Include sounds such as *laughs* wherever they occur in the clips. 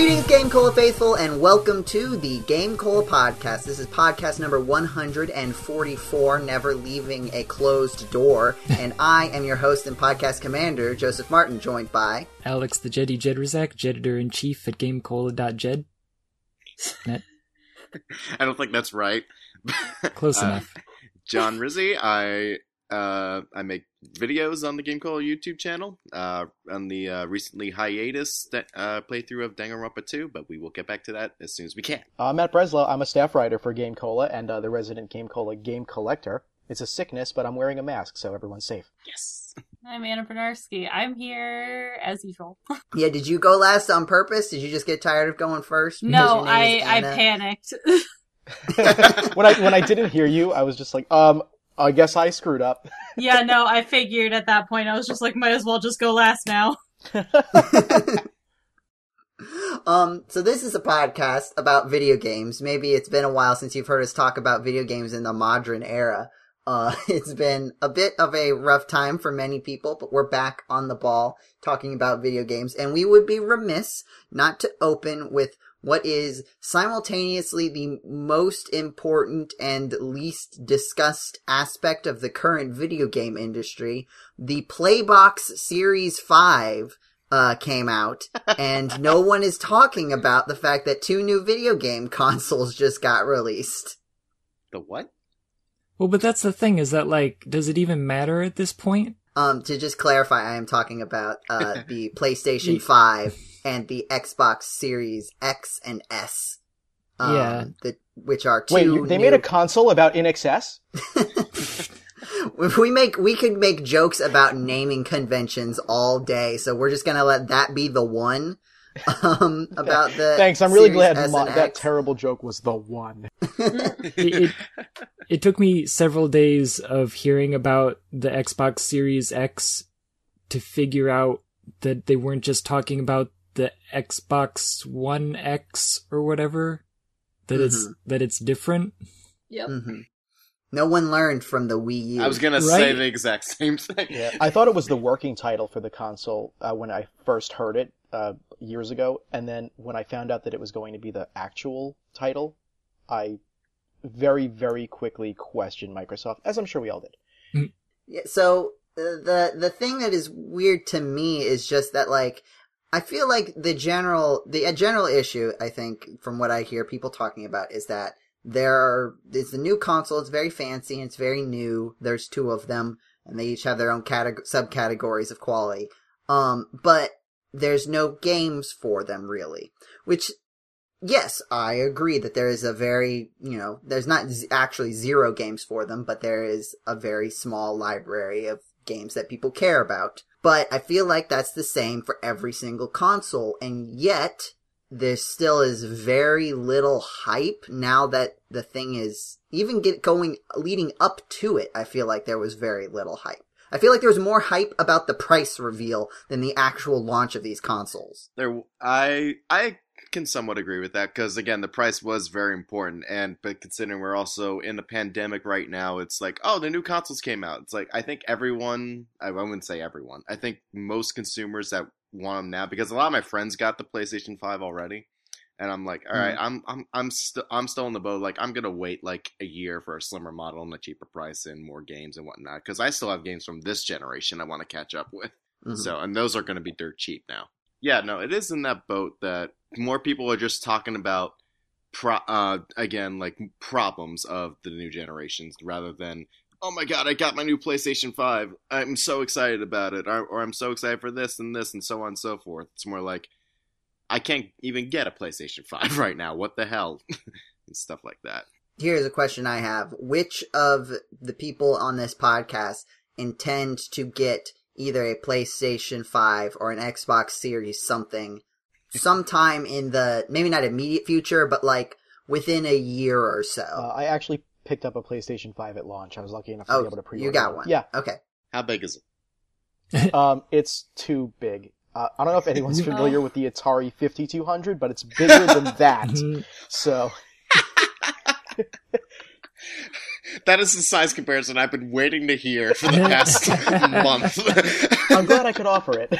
Greetings, Game Cola faithful, and welcome to the Game Cola podcast. This is podcast number 144, Never Leaving a Closed Door. *laughs* and I am your host and podcast commander, Joseph Martin, joined by Alex the Jedi Jedraszczak, Jeditor in Chief at GameCola.jed. Net. *laughs* I don't think that's right. Close *laughs* Uh, enough. John Rizzi. I uh, I make videos on the Game Cola YouTube channel. Uh, on the uh, recently hiatus uh, playthrough of Danganronpa 2, but we will get back to that as soon as we can. Uh, I'm Matt Breslau. I'm a staff writer for Game Cola and uh, the resident Game Cola game collector. It's a sickness, but I'm wearing a mask, so everyone's safe. Yes. I'm Anna Bryniarski. I'm here as usual. *laughs* Yeah, did you go last on purpose? Did you just get tired of going first? No, I I panicked. *laughs* *laughs* when I when I didn't hear you, I was just like, um, I guess I screwed up. *laughs* yeah, no, I figured at that point I was just like, might as well just go last now. *laughs* um, so this is a podcast about video games. Maybe it's been a while since you've heard us talk about video games in the modern era. Uh, *laughs* it's been a bit of a rough time for many people, but we're back on the ball talking about video games, and we would be remiss not to open with what is simultaneously the most important and least discussed aspect of the current video game industry. The Playbox Series 5 uh, came out, *laughs* and no one is talking about the fact that two new video game *laughs* consoles just got released. The what? Well, but that's the thing is that, like, does it even matter at this point? Um, to just clarify, I am talking about uh, *laughs* the PlayStation 5 and the Xbox Series X and S. Um, Yeah. The, which are two. Wait, you- they new- made a console about In Excess? If *laughs* we make, we could make jokes about naming conventions all day, so we're just gonna let that be the one. Um, *laughs* about the. Thanks, I'm really glad S my, that terrible joke was the one. *laughs* It, it, it took me several days of hearing about the Xbox Series X to figure out that they weren't just talking about the Xbox One X or whatever. That it's that it's different. Yep. Mhm. No one learned from the Wii U. I was gonna say the exact same thing. Yeah, I thought it was the working title for the console uh, when I first heard it uh, years ago, and then when I found out that it was going to be the actual title, I very, very quickly questioned Microsoft, as I'm sure we all did. Yeah, so uh, the the thing that is weird to me is just that like I feel like the general the a general issue I think from what I hear people talking about is that there are it's a new console it's very fancy and it's very new. There's two of them and they each have their own categ- subcategories of quality. Um but there's no games for them really. Which yes I agree that there is a very you know there's not z- actually zero games for them but there is a very small library of games that people care about but I feel like that's the same for every single console and yet there still is very little hype now that the thing is even get going leading up to it i feel like there was very little hype. I feel like there was more hype about the price reveal than the actual launch of these consoles. There, I I can somewhat agree with that because again, the price was very important, and but considering we're also in a pandemic right now, it's like, oh, the new consoles came out. It's like I think everyone, I wouldn't say everyone, I think most consumers that want them now because a lot of my friends got the PlayStation Five already, and I'm like, all right, I'm I'm I'm still I'm still in the boat. Like I'm gonna wait like a year for a slimmer model and a cheaper price and more games and whatnot because I still have games from this generation I want to catch up with. Mhm. So, and those are going to be dirt cheap now. Yeah, no, it is in that boat that more people are just talking about, pro- uh, again, like problems of the new generations rather than, oh my god, I got my new PlayStation 5. I'm so excited about it. Or, or I'm so excited for this and this and so on and so forth. It's more like, I can't even get a PlayStation 5 *laughs* right now. What the hell? *laughs* and stuff like that. here's a question i have which of the people on this podcast intend to get either a playstation 5 or an xbox series something sometime in the maybe not immediate future but like within a year or so Uh, I actually picked up a PlayStation 5 at launch. I was lucky enough to be oh able to pre-order you got one Yeah. okay How big is it? *laughs* Um, it's too big. Uh, I don't know if anyone's *laughs* familiar with the Atari 5200, but it's bigger than *laughs* that. So, That is the size comparison I've been waiting to hear for the past month. I'm glad I could offer it.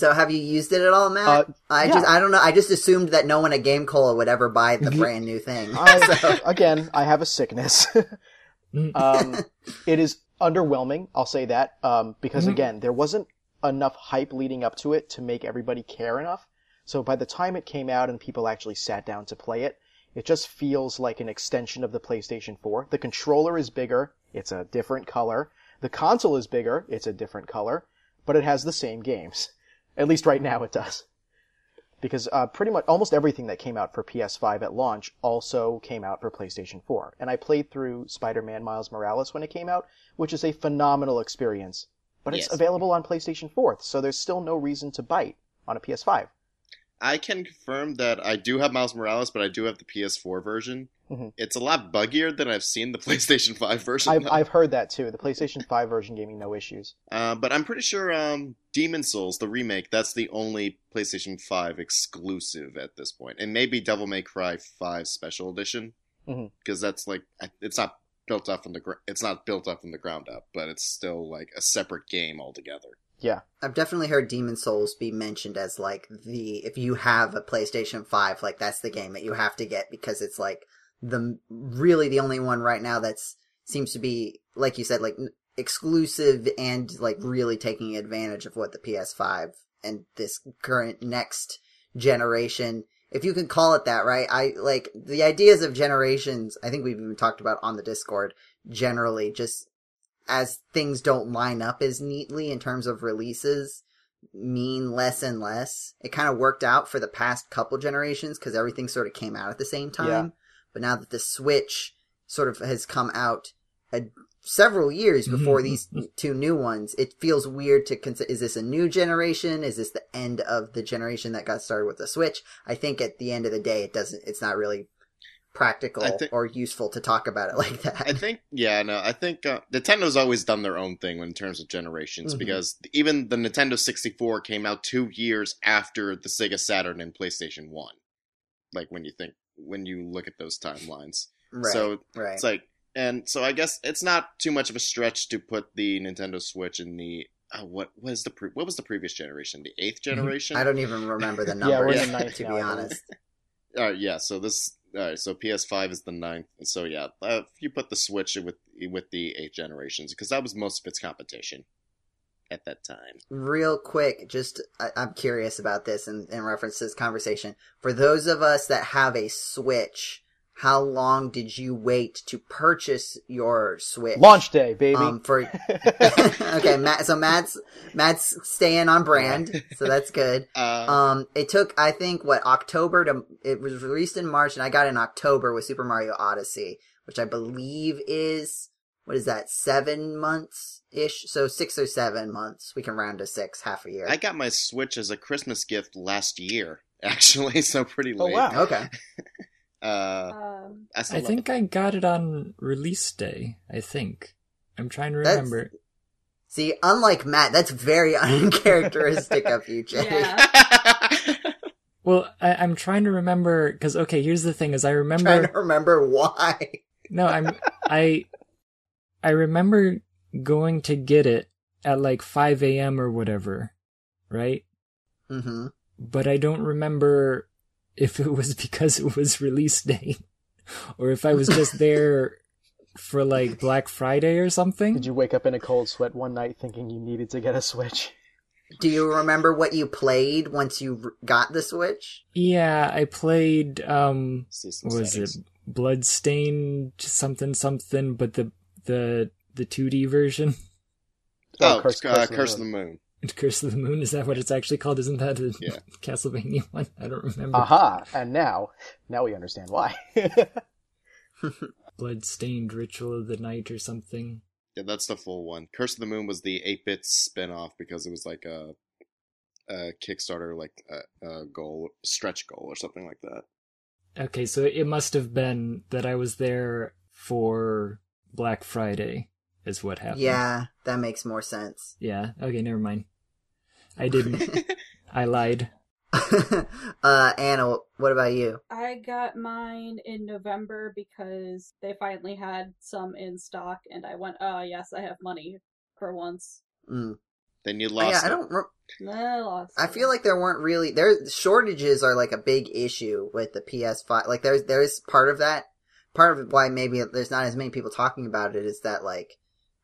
So have you used it at all, Matt? Uh, I yeah. just I don't know. I just assumed that no one at Game Cola would ever buy the brand new thing. I, *laughs* So- again, I have a sickness. Mm. *laughs* um, it is underwhelming. I'll say that um, because Mhm. again, there wasn't enough hype leading up to it to make everybody care enough. So by the time it came out and people actually sat down to play it, it just feels like an extension of the PlayStation 4. The controller is bigger. It's a different color. The console is bigger. It's a different color, but it has the same games. At least right now it does. Because uh, pretty much almost everything that came out for PS5 at launch also came out for PlayStation 4. And I played through Spider-Man Miles Morales when it came out, which is a phenomenal experience. But it's available on PlayStation 4, so there's still no reason to bite on a PS5. I can confirm that I do have Miles Morales, but I do have the PS4 version. Mhm. It's a lot buggier than I've seen the *laughs* PlayStation 5 version. I've. I've heard that too. The PlayStation 5 version gave me no issues. Uh, but I'm pretty sure um, Demon's Souls, the remake, that's the only PlayStation 5 exclusive at this point, and maybe Devil May Cry 5 Special Edition, because that's like it's not built up from the gr- it's not built up from the ground up, but it's still like a separate game altogether. Yeah. I've definitely heard Demon's Souls be mentioned as like the if you have a PlayStation 5, like that's the game that you have to get because it's like the really the only one right now that's seems to be like you said like exclusive and like really taking advantage of what the PS5 and this current next generation if you can call it that, right? I like the ideas of generations. I think we've even talked about on the Discord generally just as things don't line up as neatly in terms of releases mean less and less. It kind of worked out for the past couple generations because everything sort of came out at the same time. Yeah. But now that the Switch sort of has come out a, several years mm-hmm. before these two new ones, it feels weird to consider. Is this a new generation? Is this the end of the generation that got started with the Switch? I think at the end of the day, it doesn't. It's not really practical I or useful to talk about it *laughs* like that. I think, yeah, no, I think uh, Nintendo's always done their own thing in terms of generations Mhm. because even the Nintendo 64 came out two years after the Sega Saturn and PlayStation 1. Like when you think, when you look at those timelines. right. So right. it's like, and so I guess it's not too much of a stretch to put the Nintendo Switch in the. Uh, what was the pre- what was the previous generation? The eighth generation. I don't even remember the number. *laughs* Yeah, we're in the ninth *laughs* to be honest. All right, yeah. So this, all right. So PS5 is the ninth. So yeah, uh, if you put the Switch with with the eight generations, because that was most of its competition at that time. Real quick, just I, I'm curious about this in, in reference to this conversation. For those of us that have a Switch, how long did you wait to purchase your Switch? Launch day, baby. Um, for *laughs* okay, Matt. So Matt's Matt's staying on brand, so that's good. *laughs* Uh, Um, it took, I think, what October to. It was released in March, and I got it in October with Super Mario Odyssey, which I believe is what is that? Seven months ish. So six or seven months. We can round to six, half a year. I got my Switch as a Christmas gift last year, *laughs* actually. So pretty late. Oh, late. wow. okay. Uh, Um, I, I love think I got it on release day. I think. I'm trying to That's- remember. See, unlike Matt, that's very *laughs* uncharacteristic of you, Jay. yeah. *laughs* Well, I, I'm trying to remember because okay, here's the thing: is I remember Trying remember. to remember why. No, I'm *laughs* I I remember going to get it at like 5 a.m. or whatever, right? hmm But I don't remember if it was because it was release day or if I was just there for like Black Friday or something. Did you wake up in a cold sweat one night thinking you needed to get a Switch? Do you remember what you played once you got the Switch? Yeah, I played um System what was settings. it Bloodstained something something, but the the the 2D version. Oh, Curse- uh, Curse of the Curse of the Moon. Moon. Curse of the Moon is that what it's actually called? Isn't that a Yeah. *laughs* Castlevania one? I don't remember. Aha! And now, now we understand why. *laughs* Bloodstained Ritual of the Night or something. Yeah, that's the full one. Curse of the Moon was the 8-bit spin-off because it was like a, a Kickstarter, like a, a goal, stretch goal or something like that. Okay, so it must have been that I was there for Black Friday, is what happened. Yeah, that makes more sense. Yeah. Okay, never mind. I didn't. *laughs* I lied. *laughs* uh, Anna, what about you? I got mine in November because they finally had some in stock, and I went, "Oh yes, I have money for once." Mm. Then you Oh, lost yeah, I don't. Re- I lost. I feel like there weren't really there shortages are like a big issue with the PS5. Like there's there's part of that. Part of why maybe there's not as many people talking about it is that like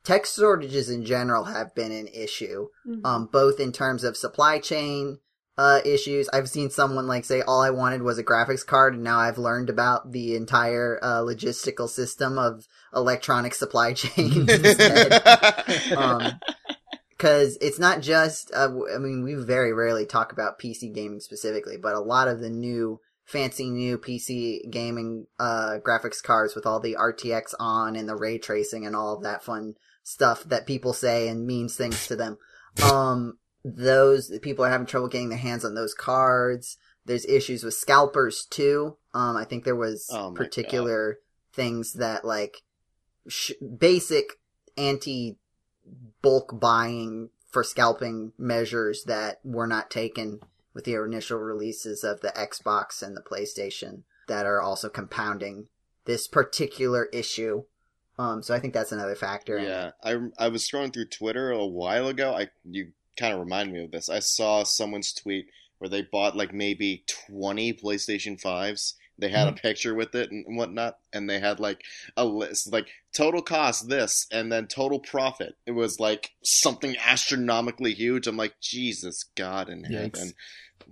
tech shortages in general have been an issue. Mhm. Um, both in terms of supply chain uh issues. I've seen someone like say all I wanted was a graphics card, and now I've learned about the entire uh, logistical system of electronic supply *laughs* chains. instead. *laughs* um, because it's not just. Uh, w- I mean, we very rarely talk about PC gaming specifically, but a lot of the new fancy new PC gaming uh, graphics cards with all the RTX on and the ray tracing and all of that fun stuff that people say and means things to them. Um, those people are having trouble getting their hands on those cards. There's issues with scalpers too. Um, I think there was Oh particular things that like sh- basic anti bulk buying for scalping measures that were not taken with the initial releases of the Xbox and the PlayStation that are also compounding this particular issue. Um, so I think that's another factor. Yeah, I I was scrolling through Twitter a while ago. I you kind of remind me of this. I saw someone's tweet where they bought like maybe twenty PlayStation fives. They had a picture with it and whatnot, and they had like a list, like total cost this, and then total profit. It was like something astronomically huge. I'm like, Jesus God in heaven,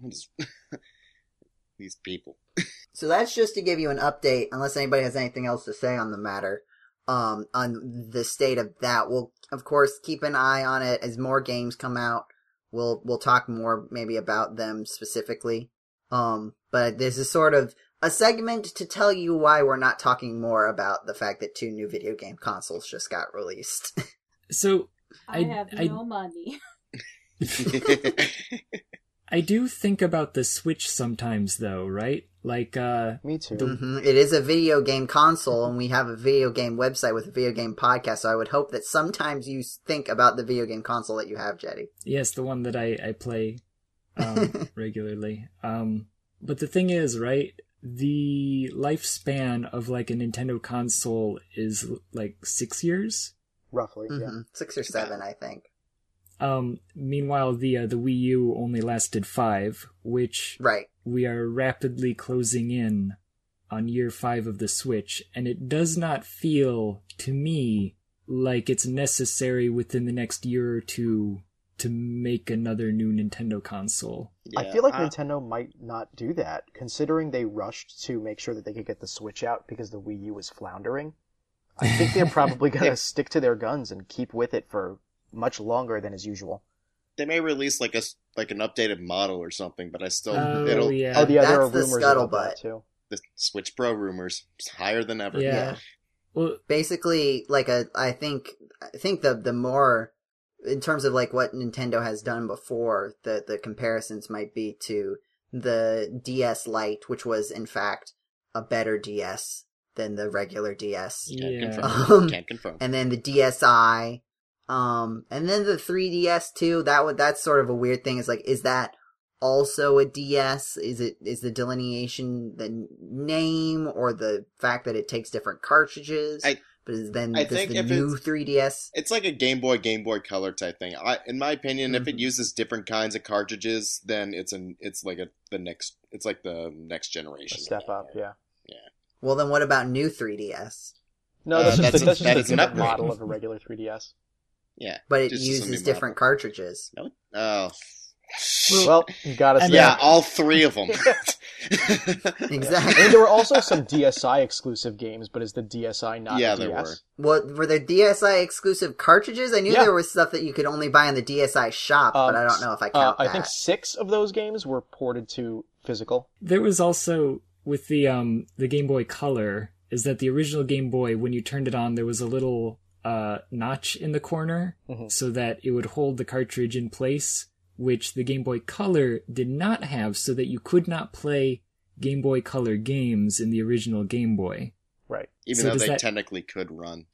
is *laughs* these people? *laughs* So that's just to give you an update, unless anybody has anything else to say on the matter, um, on the state of that. We'll, of course, keep an eye on it as more games come out. We'll, we'll talk more maybe about them specifically. Um, but this is sort of a segment to tell you why we're not talking more about the fact that two new video game consoles just got released. So I, I- have I- no money. *laughs* *laughs* *laughs* I do think about the Switch sometimes, though, right? Like, uh, Me too. hmm It is a video game console, and we have a video game website with a video game podcast. So I would hope that sometimes you think about the video game console that you have, Jetty. yes, the one that I I play um, *laughs* regularly. Um, but the thing is, right? The lifespan of like a Nintendo console is like six years. Roughly, yeah. hmm Six or seven, I think. Um, meanwhile, the uh, the Wii U only lasted five, which Right. we are rapidly closing in on year five of the Switch, and it does not feel to me like it's necessary within the next year or two to make another new Nintendo console. I feel like I- Nintendo might not do that, considering they rushed to make sure that they could get the Switch out because the Wii U was floundering. I think they're *laughs* probably gonna stick to their guns and keep with it for much longer than is usual. they may release like a s- like an updated model or something, but I still Oh, it'll yeah. Oh, yeah, there are That's the rumors about scuttlebutt. too. the Switch Pro rumors it's higher than ever. yeah. Yeah. Well, Basically, like a, I think, I think the the more, in terms of like what Nintendo has done before, the the comparisons might be to the DS Lite, which was in fact a better DS than the regular DS. Can't Yeah. confirm. Um, Can't confirm. and then the DSi, um, and then the 3DS too. That would that's sort of a weird thing. Is like, is that also a DS? Is it is the delineation the name or the fact that it takes different cartridges? I- but is then I this think the if new it's- 3DS? It's like a Game Boy, Game Boy Color type thing. I, in my opinion, if it Mhm. uses different kinds of cartridges, then it's an it's like a the next it's like the next A generation. step up, yeah. Yeah. Well, then what about new 3DS? No, Uh, that's just, that's a, a- that's that just is a an different upgrade. model of a regular 3DS. Yeah. But it uses new different cartridges. No. Oh. Well, you gotta I yeah, all three of them. *laughs* Exactly. I mean, there were also some DSi exclusive games, but is the DSi not Yeah, a there DS? What were the DSi exclusive cartridges? I knew Yeah. there was stuff that you could only buy in the DSi shop, but Um, I don't know if I Uh, count I think six of those games were ported to physical. there was also with the um the Game Boy Color is that the original Game Boy when you turned it on there was a little uh notch in the corner Mhm. so that it would hold the cartridge in place which the Game Boy Color did not have so that you could not play Game Boy Color games in the original Game Boy. Right. Even So though they that- technically could run.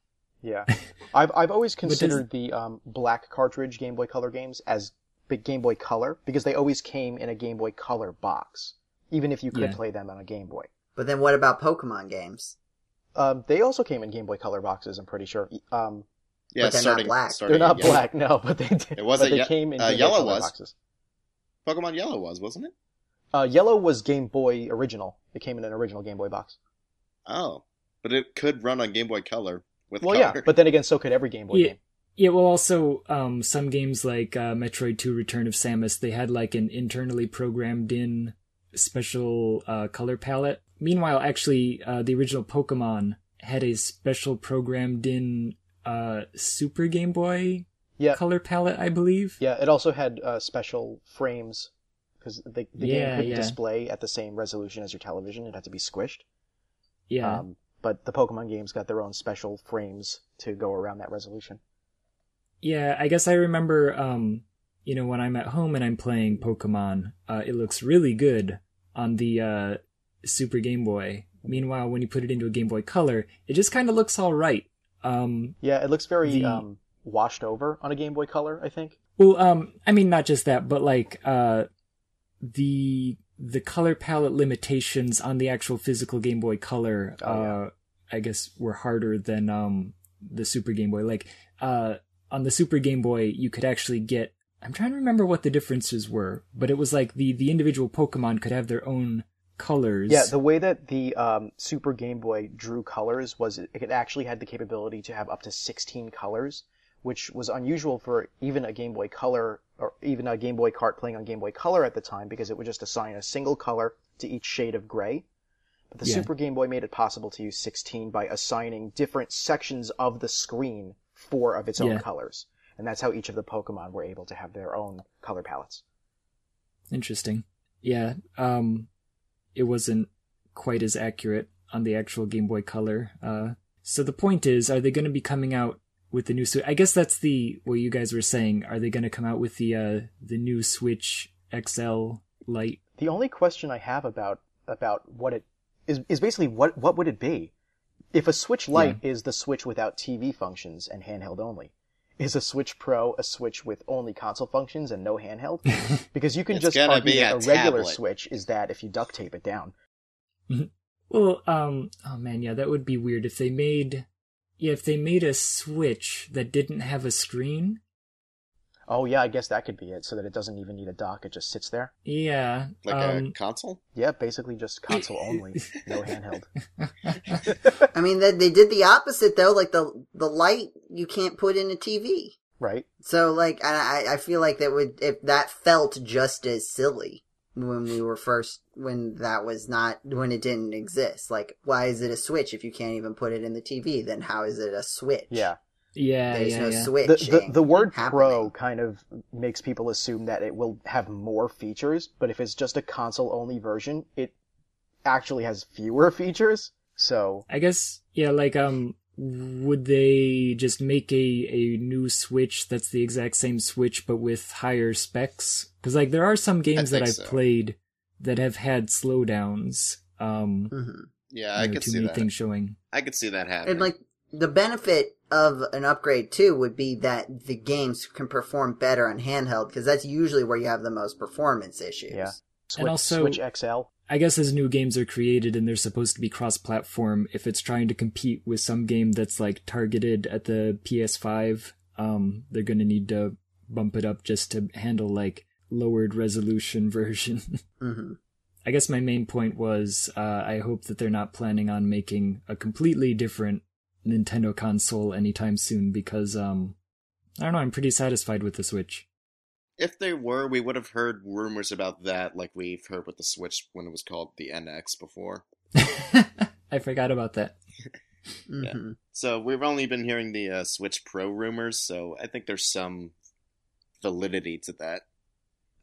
Yeah. *laughs* I've I've always does- considered the um, black cartridge Game Boy Color games as big Game Boy Color because they always came in a Game Boy Color box, even if you could Yeah. play them on a Game Boy. But then what about Pokemon games? Um, they also came in Game Boy Color boxes. I'm pretty sure. Um, Yeah, But they're not black. starting they're not yellow. black, no, *laughs* but they did. It was but a they ye- came in uh, Game Boy yellow Color was. boxes. Pokemon Yellow was, wasn't it? Uh, Yellow was Game Boy original. It came in an original Game Boy box. Oh, but it could run on Game Boy Color with Well, color. yeah, but then again, so could every Game Boy Yeah. game. Yeah, well, also um, some games like uh, Metroid 2: Return of Samus, they had like an internally programmed in special uh, color palette. Meanwhile, actually, uh, the original Pokemon had a special programmed in uh, Super Game Boy Yeah, color palette, I believe. yeah. It also had uh, special frames because the, the game couldn't yeah. display at the same resolution as your television. It had to be squished. Yeah. Um, but the Pokemon games got their own special frames to go around that resolution. Yeah, I guess I remember, um, you know, when I'm at home and I'm playing Pokemon, uh, it looks really good on the uh, Super Game Boy. Meanwhile, when you put it into a Game Boy Color, it just kind of looks all right. Um, Yeah, it looks very The- um, washed over on a Game Boy Color. I think. well, um, I mean, not just that, but like uh, the the color palette limitations on the actual physical Game Boy Color, Oh, yeah. uh, I guess, were harder than um the Super Game Boy. Like, uh, on the Super Game Boy, you could actually get. I'm trying to remember what the differences were, but it was like the the individual Pokemon could have their own colors. Yeah, the way that the um, Super Game Boy drew colors was it it actually had the capability to have up to 16 colors, which was unusual for even a Game Boy Color or even a Game Boy cart playing on Game Boy Color at the time because it would just assign a single color to each shade of gray. But the Yeah. Super Game Boy made it possible to use 16 by assigning different sections of the screen four of its own Yeah. colors. And that's how each of the Pokemon were able to have their own color palettes. Interesting. Yeah. Um, it wasn't quite as accurate on the actual Game Boy Color. Uh, so the point is, are they going to be coming out with the new Switch? I guess that's the what you guys were saying. Are they going to come out with the uh the new Switch XL Lite? The only question I have about about what it is is basically what what would it be? If a Switch Lite is the Switch without TV functions and handheld only, is a Switch Pro a Switch with only console functions and no handheld? *laughs* Because you can just argue be that a a regular. Switch is that if you duct tape it down. *laughs* Well, um, oh man, yeah, that would be weird if they made, yeah, if they made a Switch that didn't have a screen. Oh yeah, I guess that could be it, so that it doesn't even need a dock; it just sits there. Yeah. like um, a console. Yeah, basically just console *laughs* only, no handheld. *laughs* I mean, they, they did the opposite though. Like the the light you can't put in a TV. Right? So like, I I I feel like that would if that felt just as silly when we were first when that was not when it didn't exist. Like, why is it a switch if you can't even put it in the TV? Then how is it a switch? Yeah. Yeah, There's yeah, no yeah. switch. the, the, the word happening. pro kind of makes people assume that it will have more features, but if it's just a console only version, it actually has fewer *laughs* features. So, I guess yeah, like um would they just make a a new Switch that's the exact same Switch but with higher specs? Cuz like there are some games that I've so. played that have had slowdowns um hmm Yeah, I know, could too see many that. things showing. I could see that happening. And like the benefit of an upgrade too would be that the games can perform better on handheld because that's usually where you have the most performance issues. Yeah. Switch, also- Switch XL. I guess as new games are created and they're supposed to be cross-platform, if it's trying to compete with some game that's like targeted at the PS5, um, they're gonna need to bump it up just to handle like lowered resolution *laughs* version. hmm I guess my main point was uh, I hope that they're not planning on making a completely different Nintendo console anytime soon because um, I don't know. I'm pretty satisfied with the Switch. if they were, we would have heard rumors about that, like we've heard with the Switch when it was called the NX before. *laughs* I forgot about that. hmm *laughs* Yeah. So we've only been hearing the uh, Switch Pro rumors, so I think there's some validity to that.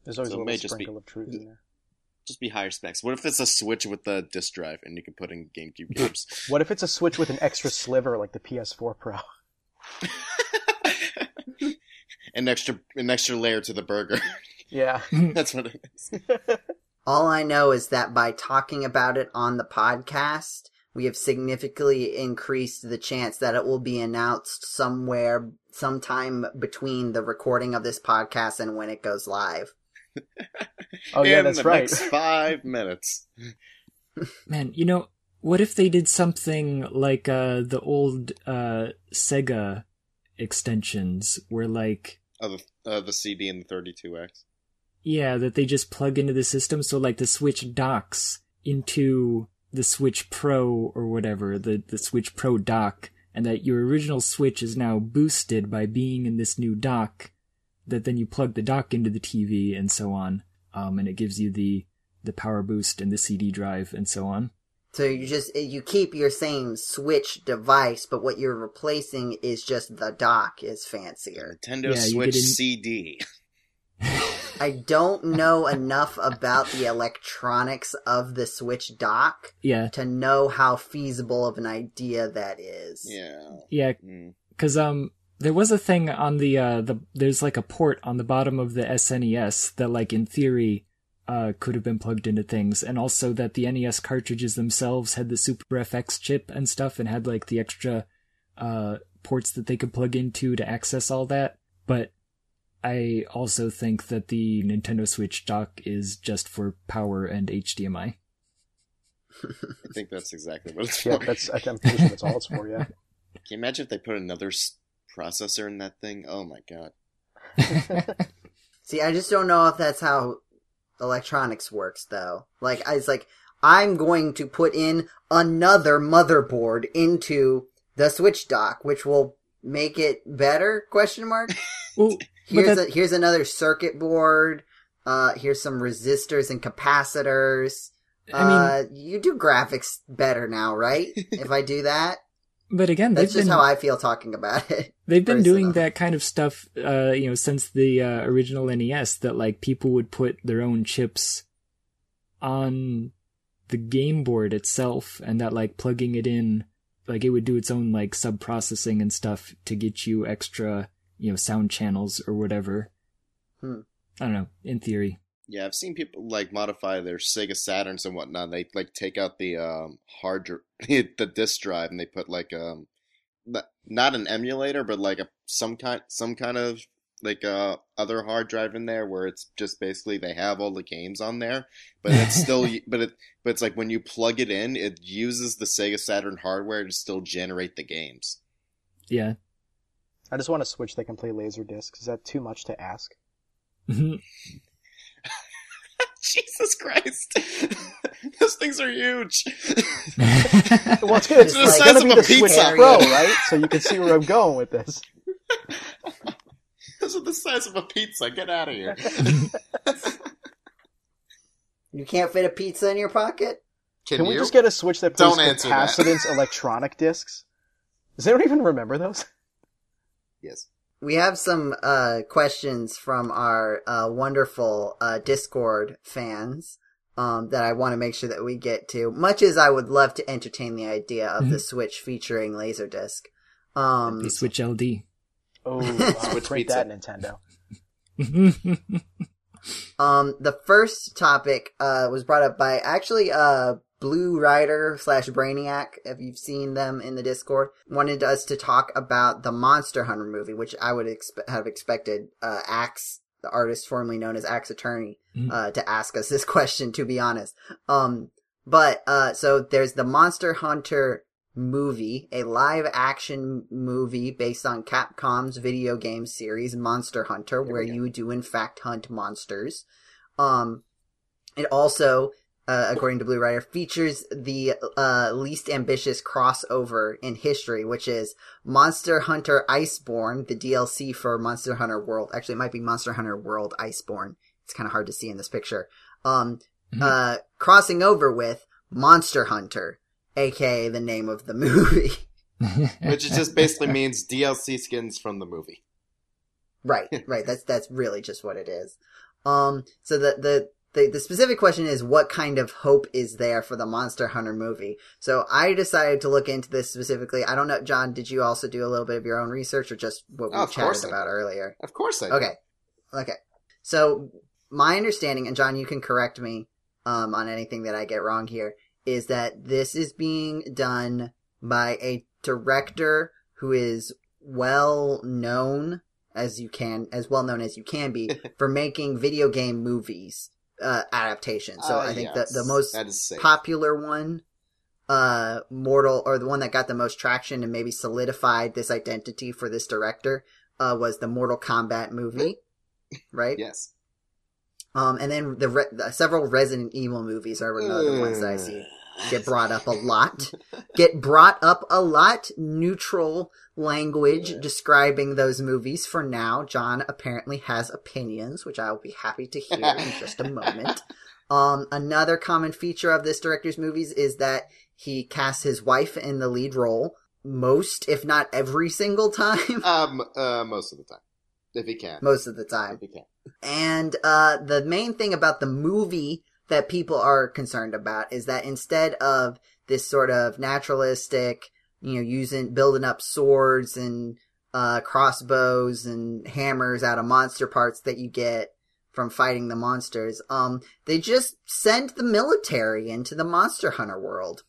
There's always So a it may little just be- sprinkle of truth in there. Just be higher specs. What if it's a Switch with the disc drive and you can put in GameCube hmm. games? *laughs* What if it's a Switch with an extra sliver like the PS4 Pro? *laughs* an extra, an extra layer to the burger. *laughs* Yeah. That's what it is. All I know is that by talking about it on the podcast, we have significantly increased the chance that it will be announced somewhere, sometime between the recording of this podcast and when it goes live. Oh yeah, that's right. Next five minutes. Man, you know, what if they did something like uh, the old uh, Sega extensions, where like Oh, the uh, the CD and the 32X. Yeah, that they just plug into the system. So like the Switch docks into the Switch Pro or whatever, the, the Switch Pro dock, and that your original Switch is now boosted by being in this new dock, that then you plug the dock into the TV and so on. Um, and it gives you the, the power boost and the CD drive and so on. So you just you keep your same Switch device, but what you're replacing is just the dock is fancier. Nintendo Yeah, Switch in- CD. *laughs* I don't know enough about the electronics of the Switch dock Yeah, to know how feasible of an idea that is. Yeah. yeah, Mm. Cause um there was a thing on the uh the there's like a port on the bottom of the SNES that like in theory uh could have been plugged into things and also that the NES cartridges themselves had the Super FX chip and stuff and had like the extra uh ports that they could plug into to access all that. But I also think that the Nintendo Switch dock is just for power and HDMI. *laughs* I think that's exactly what it's for. Yeah, for. that's I- I'm pretty sure that's all it's for. Yeah. Can you imagine if they put another s- processor in that thing? Oh my god. *laughs* See, I just don't know if that's how electronics works, though. Like, I was like, I'm going to put in another motherboard into the Switch dock, which will make it better? Question mark. *laughs* well, Here's that- a here's another circuit board. Uh, here's some resistors and capacitors. I mean, uh, you do graphics better now, right? *laughs* if I do that, but again, that's just been how I feel talking about it. *laughs* They've been doing that kind of stuff, uh, you know, since the uh, original NES. That like people would put their own chips on the game board itself, and that like plugging it in, like it would do its own like sub processing and stuff to get you extra, you know, sound channels or whatever. Hmm. I don't know. In theory, Yeah, I've seen people like modify their Sega Saturns and whatnot. They like take out the um, hard dr- *laughs* the disk drive and they put like um not an emulator but like a some kind some kind of like uh other hard drive in there where it's just basically they have all the games on there but it's still *laughs* but it but it's like when you plug it in it uses the Sega Saturn hardware to still generate the games. yeah. I just want to switch that can play laser discs. Is that too much to ask? *laughs* *laughs* Jesus Christ. *laughs* Those things are huge. Well, it's, good. it's, It's it's like- gonna size be of the a Switch pizza. Pro, right? So you can see where I'm going with this. *laughs* Those are the size of a pizza. Get out of here. You can't fit a pizza in your pocket. Can, Can we you? just get a Switch that plays Don't that. capacitance electronic discs? Does anyone even remember those? Yes. We have some uh, questions from our uh, wonderful uh, Discord fans um, that I want to make sure that we get to. Much as I would love to entertain the idea of the Switch featuring Laserdisc. Um, the Switch LD. Oh, *laughs* Switch print that Nintendo. *laughs* Um, the first topic uh, was brought up by actually uh, Blue Rider slash Brainiac. If you've seen them in the Discord, wanted us to talk about the Monster Hunter movie, which I would expe- have expected uh, Axe, the artist formerly known as Axe Attorney, Mhm. uh, to ask us *laughs* this question. To be honest, um, but uh, so there's the Monster Hunter movie, a live action movie based on Capcom's video game series Monster Hunter, There where you do in fact hunt monsters. Um, it also, uh, according to Blue Rider, features the uh, least ambitious crossover in history, which is Monster Hunter Iceborne, the DLC for Monster Hunter World. Actually, it might be Monster Hunter World Iceborne. It's kind of hard to see in this picture. Um, Mhm. uh, crossing over with Monster Hunter, aka the name of the movie. *laughs* Which it just basically means DLC skins from the movie. Right, *laughs* right. That's that's really just what it is. Um, so the, the the the specific question is what kind of hope is there for the Monster Hunter movie? So I decided to look into this specifically. I don't know, John. Did you also do a little bit of your own research, or just what we Oh, chatted about earlier? Of course I. Okay, okay. So my understanding, and John, you can correct me um, on anything that I get wrong here, is that this is being done by a director who is well known as you can, as well known as you can be, *laughs* for making video game movies uh, adaptations. So Uh, I think yes, the the most that popular one uh mortal or the one that got the most traction and maybe solidified this identity for this director uh was the mortal kombat movie *laughs* right Yes. Um, and then the, re- the several Resident Evil movies are another ones that I see get brought up a lot. Get brought up a lot. Neutral language describing those movies for now. John apparently has opinions, which I will be happy to hear in *laughs* just a moment. Um, another common feature of this director's movies is that he casts his wife in the lead role most, if not every single time. Um, uh, most of the time, if he can. most of the time. If he can. And uh, the main thing about the movie that people are concerned about is that instead of this sort of naturalistic, you know, using building up swords and uh, crossbows and hammers out of monster parts that you get from fighting the monsters, um, they just send the military into the Monster Hunter world.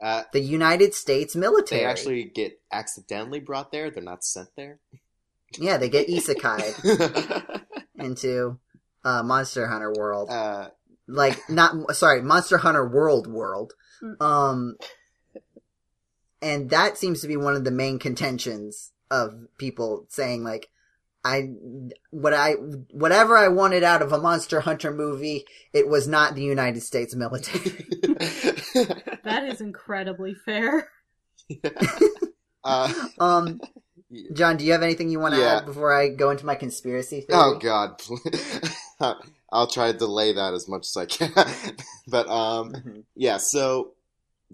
Uh, The United States military. they actually get accidentally brought there. They're not sent there. yeah, they get isekai *laughs* into uh, Monster Hunter world. uh, like not sorry monster hunter world world Mm. um and that seems to be one of the main contentions of people saying like i what i whatever i wanted out of a monster hunter movie it was not the united states military *laughs* That is incredibly fair. *laughs* uh, um john do you have anything you want to Yeah. add before i go into my conspiracy theory oh God, *laughs* I'll try to delay that as much as I can. but um, Mhm. yeah. So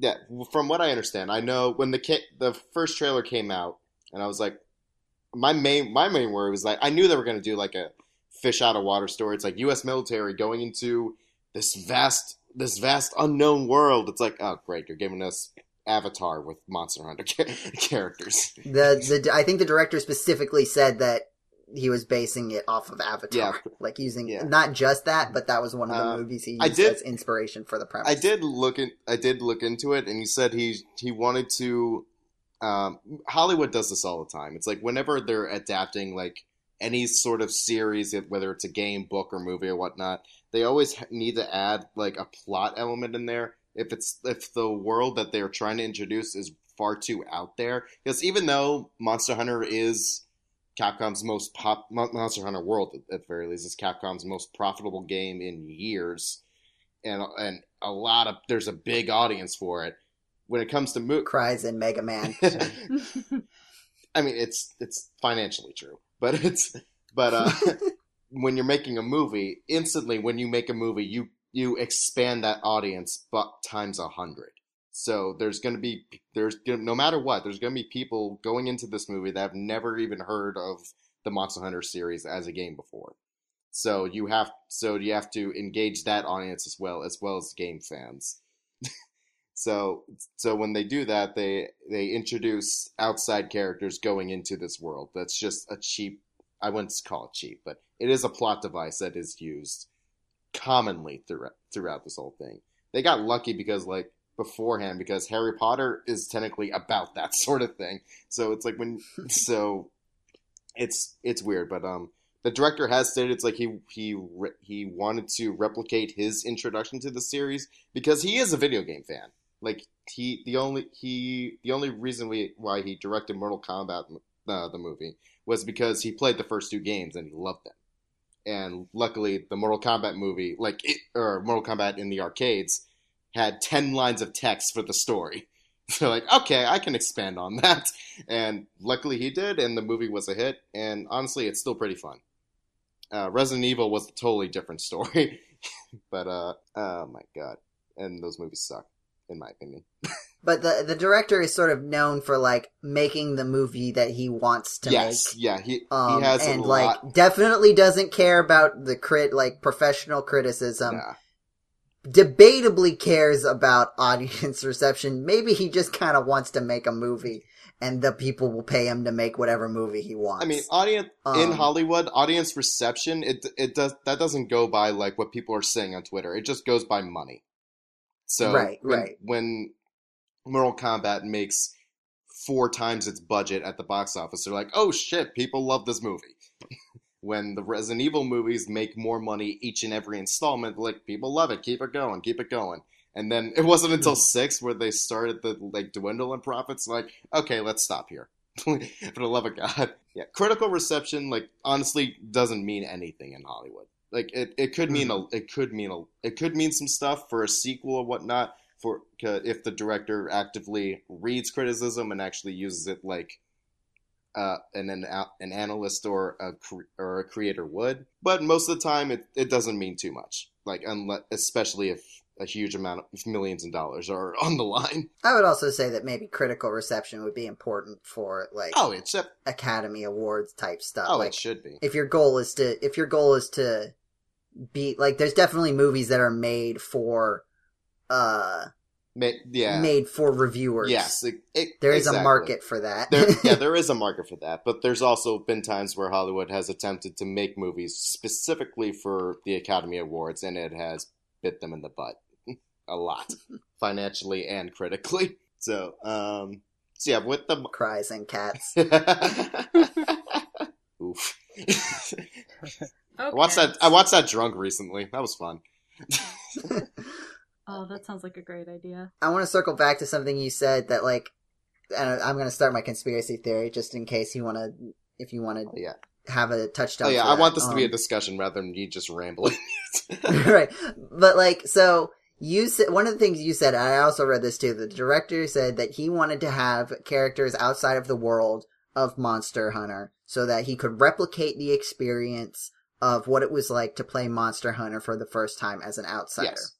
yeah, from what I understand, I know when the the first trailer came out, and I was like, my main my main worry was like I knew they were going to do like a fish out of water story. It's like U.S. military going into this vast this vast unknown world. It's like oh great, you're giving us Avatar with Monster Hunter *laughs* characters. the the i think the director specifically said that he was basing it off of Avatar, Yeah. like using Yeah. not just that, but that was one of the Uh, movies he used I did- as inspiration for the premise. I did look in, I did look into it, and he said he he wanted to. Um, Hollywood does this all the time. It's like whenever they're adapting like any sort of series, whether it's a game, book, or movie or whatnot, they always need to add like a plot element in there. If it's if the world that they're trying to introduce is far too out there, because even though Monster Hunter is Capcom's most pop Monster Hunter World at the very least is Capcom's most profitable game in years, and and a lot of there's a big audience for it. When it comes to mo- Cries in Mega Man. *laughs* *laughs* I mean, it's it's financially true, but it's but uh, *laughs* when you're making a movie, instantly when you make a movie, you you expand that audience, but times a hundred. So there's going to be there's no matter what, there's going to be people going into this movie that have never even heard of the Monster Hunter series as a game before. So you have so you have to engage that audience as well as well as game fans. *laughs* so so when they do that, they they introduce outside characters going into this world. That's just a cheap. I wouldn't call it cheap, but it is a plot device that is used commonly throughout throughout this whole thing. They got lucky because like beforehand because Harry Potter is technically about that *laughs* sort of thing. So it's like when *laughs* so it's it's weird, but um the director has stated it's like he he he wanted to replicate his introduction to the series because he is a video game fan. Like he the only he the only reason we why he directed Mortal Kombat uh, the movie was because he played the first two games and he loved them. And luckily, the Mortal Kombat movie, like it, or Mortal Kombat in the arcades, had ten lines of text for the story. *laughs* So like, okay, I can expand on that. *laughs* And luckily he did, and the movie was a hit. And honestly, it's still pretty fun. Uh, Resident Evil was a totally different *laughs* story, but uh, oh my god, and those movies suck, in my opinion. but the the director is sort of known for like making the movie that he wants to make. yes, make. yeah, he Um, he has and like lot. definitely doesn't care about the crit like professional criticism. Nah. Debatably cares about *laughs* audience reception. Maybe he just kind of wants to make a movie, and the people will pay him to make whatever movie he wants. I mean, audience in Um, Hollywood, audience reception it it does that doesn't go by like what people are saying on Twitter. It just goes by money. So Right, when, right. when Mortal Kombat makes four times its budget at the box office, they're like, "Oh shit, people love this movie." When the Resident Evil movies make more money each and every installment, like people love it, keep it going, keep it going. And then it wasn't until hmm. six where they started the like dwindle in profits. Like, okay, let's stop here. *laughs* For the love of God, yeah. Critical reception, like honestly, doesn't mean anything in Hollywood. Like it, it could mean a, hmm. it could mean a, it could mean some stuff for a sequel or whatnot. For if the director actively reads criticism and actually uses it like uh, an an, an analyst or a cre- or a creator would. But most of the time, it, it doesn't mean too much. Like unless, especially if a huge amount of millions of dollars are *laughs* on the line. I would also say that maybe critical reception would be important for like Oh, it's a, Academy Awards type stuff. oh, like it should be. if your goal is to if your goal is to be like there's definitely movies that are made for uh Ma- yeah. made for reviewers. Yes, it, it, There is exactly. a market for that. there, *laughs* yeah, there is a market for that, but there's also been times where Hollywood has attempted to make movies specifically for the Academy Awards, and it has bit them in the butt *laughs* a lot, *laughs* financially and critically. So, um, so yeah, with the Cries and cats. oof, Okay. I watched that. I watched that drunk recently. That was fun. Oh, that sounds like a great idea. I want to circle back to something you said that like and I'm going to start my conspiracy theory just in case you want to if you want to yeah, have a touchdown. oh yeah. I that. want this to be a Um, discussion rather than you just rambling. *laughs* *laughs* right. But like, so you said one of the things you said. I also read this too. The director said that he wanted to have characters outside of the world of Monster Hunter so that he could replicate the experience of what it was like to play Monster Hunter for the first time as an outsider. Yes.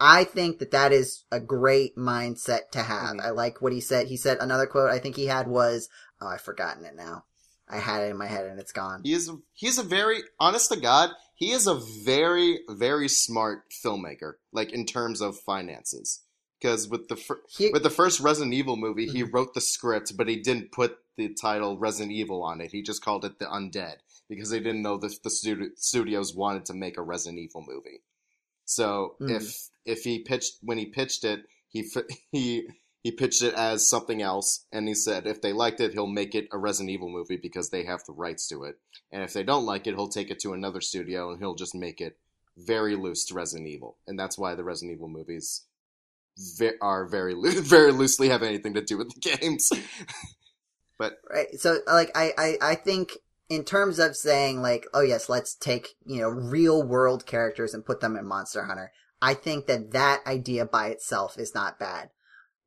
I think that that is a great mindset to have. Mhm. I like what he said. He said another quote I think he had was, oh, I've forgotten it now. I had it in my head and it's gone. He is he's a very honest to God, he is a very very smart filmmaker like in terms of finances. Cuz with the fir- He- with the first Resident Evil movie, he Mhm. wrote the script but he didn't put the title Resident Evil on it. He just called it The Undead because they didn't know the the studios wanted to make a Resident Evil movie. So Mhm. if if he pitched when he pitched it, he *laughs* he he pitched it as something else, and he said if they liked it, he'll make it a Resident Evil movie because they have the rights to it. And if they don't like it, he'll take it to another studio and he'll just make it very loose to Resident Evil. And that's why the Resident Evil movies ve- are very loo- *laughs* very loosely have anything to do with the games. *laughs* But right so like I, I i think in terms of saying like oh yes let's take you know real world characters and put them in monster hunter i think that that idea by itself is not bad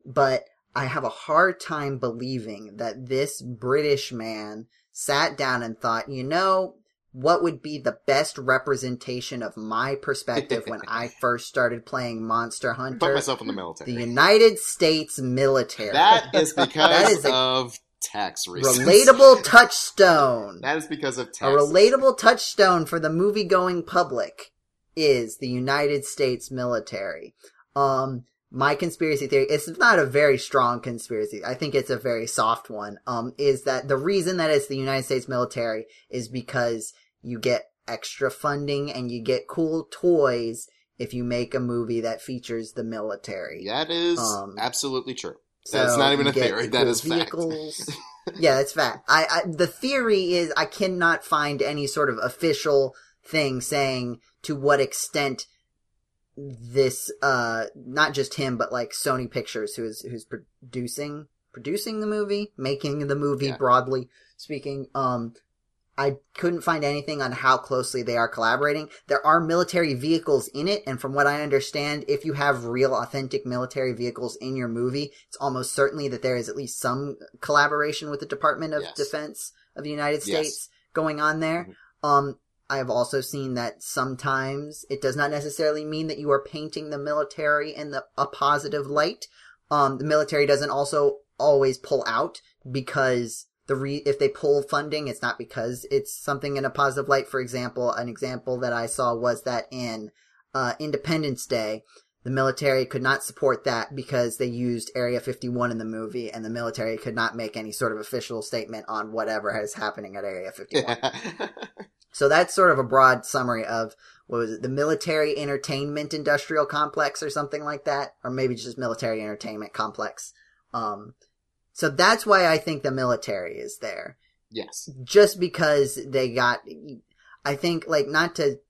but i have a hard time believing that this british man sat down and thought you know what would be the best representation of my perspective when i *laughs* first started playing monster Hunter? Put myself in the military. the united states military that *laughs* is because That is a- of tax reasons. relatable touchstone *laughs* That is because of A tax. relatable touchstone for the movie going public is the United States military. Um, my conspiracy theory, it's not a very strong conspiracy. I think it's a very soft one. Um, is that the reason that it's the United States military is because you get extra funding and you get cool toys if you make a movie that features the military. That is Um, absolutely true. So That's not even a theory. That is fact. *laughs* yeah, that's fact. I, I the theory is I cannot find any sort of official thing saying to what extent this uh not just him but like Sony Pictures who is who's producing producing the movie, making the movie Yeah. broadly speaking um I couldn't find anything on how closely they are collaborating. There are military vehicles in it, and from what I understand, if you have real authentic military vehicles in your movie, it's almost certainly that there is at least some collaboration with the Department of Yes. Defense of the United Yes. States going on there. Mhm. Um, I've also seen that sometimes it does not necessarily mean that you are painting the military in the, a positive light. Um, the military doesn't also always pull out because the re- if they pull funding, it's not because it's something in a positive light. For example, an example that I saw was that in uh, Independence Day, the military could not support that because they used Area 51 in the movie, and the military could not make any sort of official statement on whatever is happening at Area 51. *laughs* So that's sort of a broad summary of what was it, the military entertainment industrial complex or something like that, or maybe just military entertainment complex. Um, so that's why I think the military is there, yes. just because they got. I think like not to.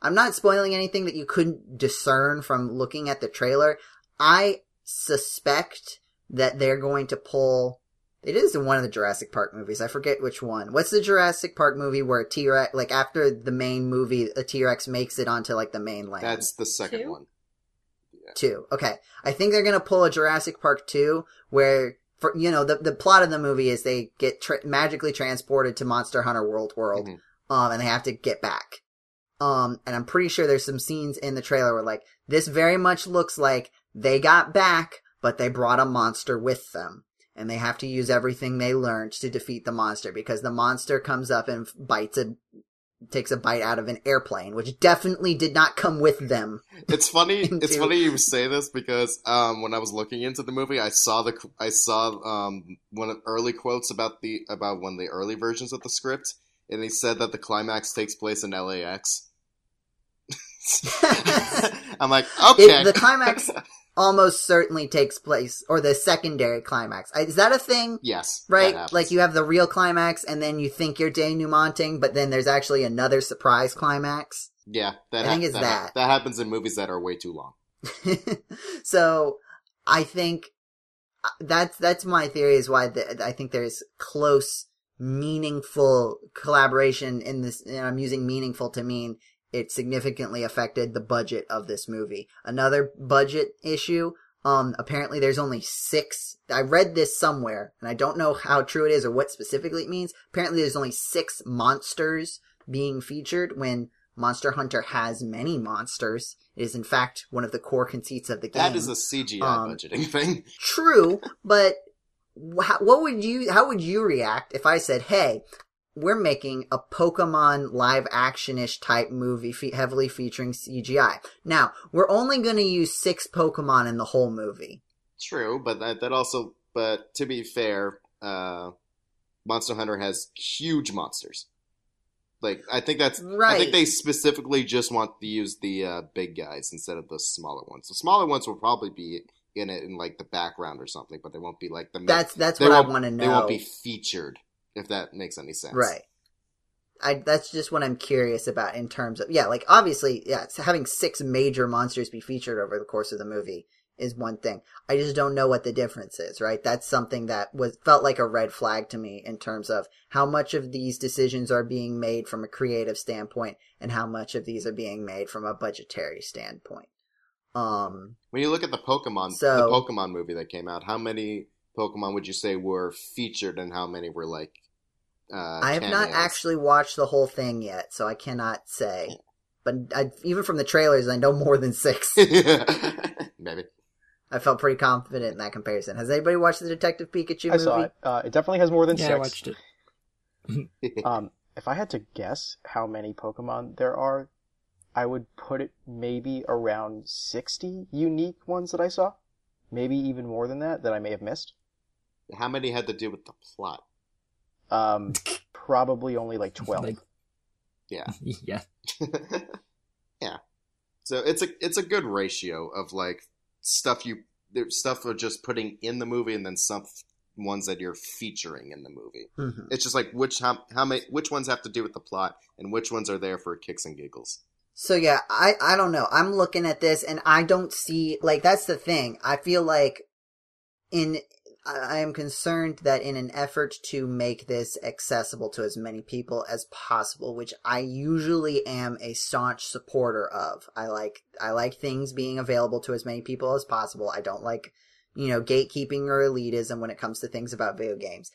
I'm not spoiling anything that you couldn't discern from looking at the trailer. I suspect that they're going to pull They did this in one of the Jurassic Park movies. I forget which one. What's the Jurassic Park movie where a T Rex, like after the main movie, a T Rex makes it onto like the mainland? That's the second Two? one. two. Okay, I think they're gonna pull a Jurassic Park two where. For, you know the the plot of the movie is they get tra- magically transported to Monster Hunter World World, Mhm. um, and they have to get back. Um, and I'm pretty sure there's some scenes in the trailer where like this very much looks like they got back, but they brought a monster with them, and they have to use everything they learned to defeat the monster because the monster comes up and bites a takes a bite out of an airplane, which definitely did not come with them. *laughs* It's funny. *laughs* it's funny you say this because um, when I was looking into the movie, I saw the I saw um, one of early quotes about the about one of the early versions of the script, and he said that the climax takes place in LAX. *laughs* I'm like, okay. It- the climax almost certainly takes place, or the secondary climax. Is that a thing? yes, Right? Like you have the real climax, and then you think you're denouementing, but then there's actually another surprise climax. yeah, that I think hap- it's that. that. that happens in movies that are way too long. *laughs* so I think uh, that's that's my theory is why the, I think there's close, meaningful collaboration in this. And I'm using meaningful to mean it significantly affected the budget of this movie. Another budget issue. Um, apparently there's only six. I read this somewhere, and I don't know how true it is or what specifically it means. Apparently there's only six monsters being featured when Monster Hunter has many monsters. It is in fact one of the core conceits of the game. That is a CGI Um, budgeting thing. *laughs* True, but wh- what would you? How would you react if I said, "Hey, we're making a Pokemon live action-ish type movie, fe- heavily featuring CGI. Now we're only going to use six Pokemon in the whole movie." True, but that that also. But to be fair, uh, Monster Hunter has huge monsters. Like I think that's right. I think they specifically just want to use the uh, big guys instead of the smaller ones. The smaller ones will probably be in it in like the background or something, but they won't be like the. That's that's what I want to know. They won't be featured if that makes any sense. Right. I that's just what I'm curious about in terms of yeah, like obviously, yeah, having six major monsters be featured over the course of the movie is one thing. I just don't know what the difference is, right? That's something that was felt like a red flag to me in terms of how much of these decisions are being made from a creative standpoint and how much of these are being made from a budgetary standpoint. Um When you look at the Pokemon, So- the Pokemon movie that came out, how many Pokemon would you say were featured, and how many were like? Uh, I have not actually watched the whole thing yet, so I cannot say. *laughs* But I, even from the trailers, I know more than six. *laughs* Maybe. I felt pretty confident in that comparison. Has anybody watched the Detective Pikachu I movie? saw it. Uh, it definitely has more than Yeah, six. I watched it. *laughs* Um, if I had to guess how many Pokemon there are, I would put it maybe around 60 unique ones that I saw. Maybe even more than that, that I may have missed. How many had to do with the plot? Um, *laughs* probably only like 12. Like, Yeah. *laughs* yeah. *laughs* yeah. So it's a it's a good ratio of like stuff you there's stuff are just putting in the movie and then some ones that you're featuring in the movie. Mhm. It's just like which how how many which ones have to do with the plot and which ones are there for kicks and giggles. So yeah, I I don't know. I'm looking at this and I don't see like that's the thing. I feel like in I am concerned that in an effort to make this accessible to as many people as possible, which I usually am a staunch supporter of. I like I like things being available to as many people as possible. I don't like, you know, gatekeeping or elitism when it comes to things about video games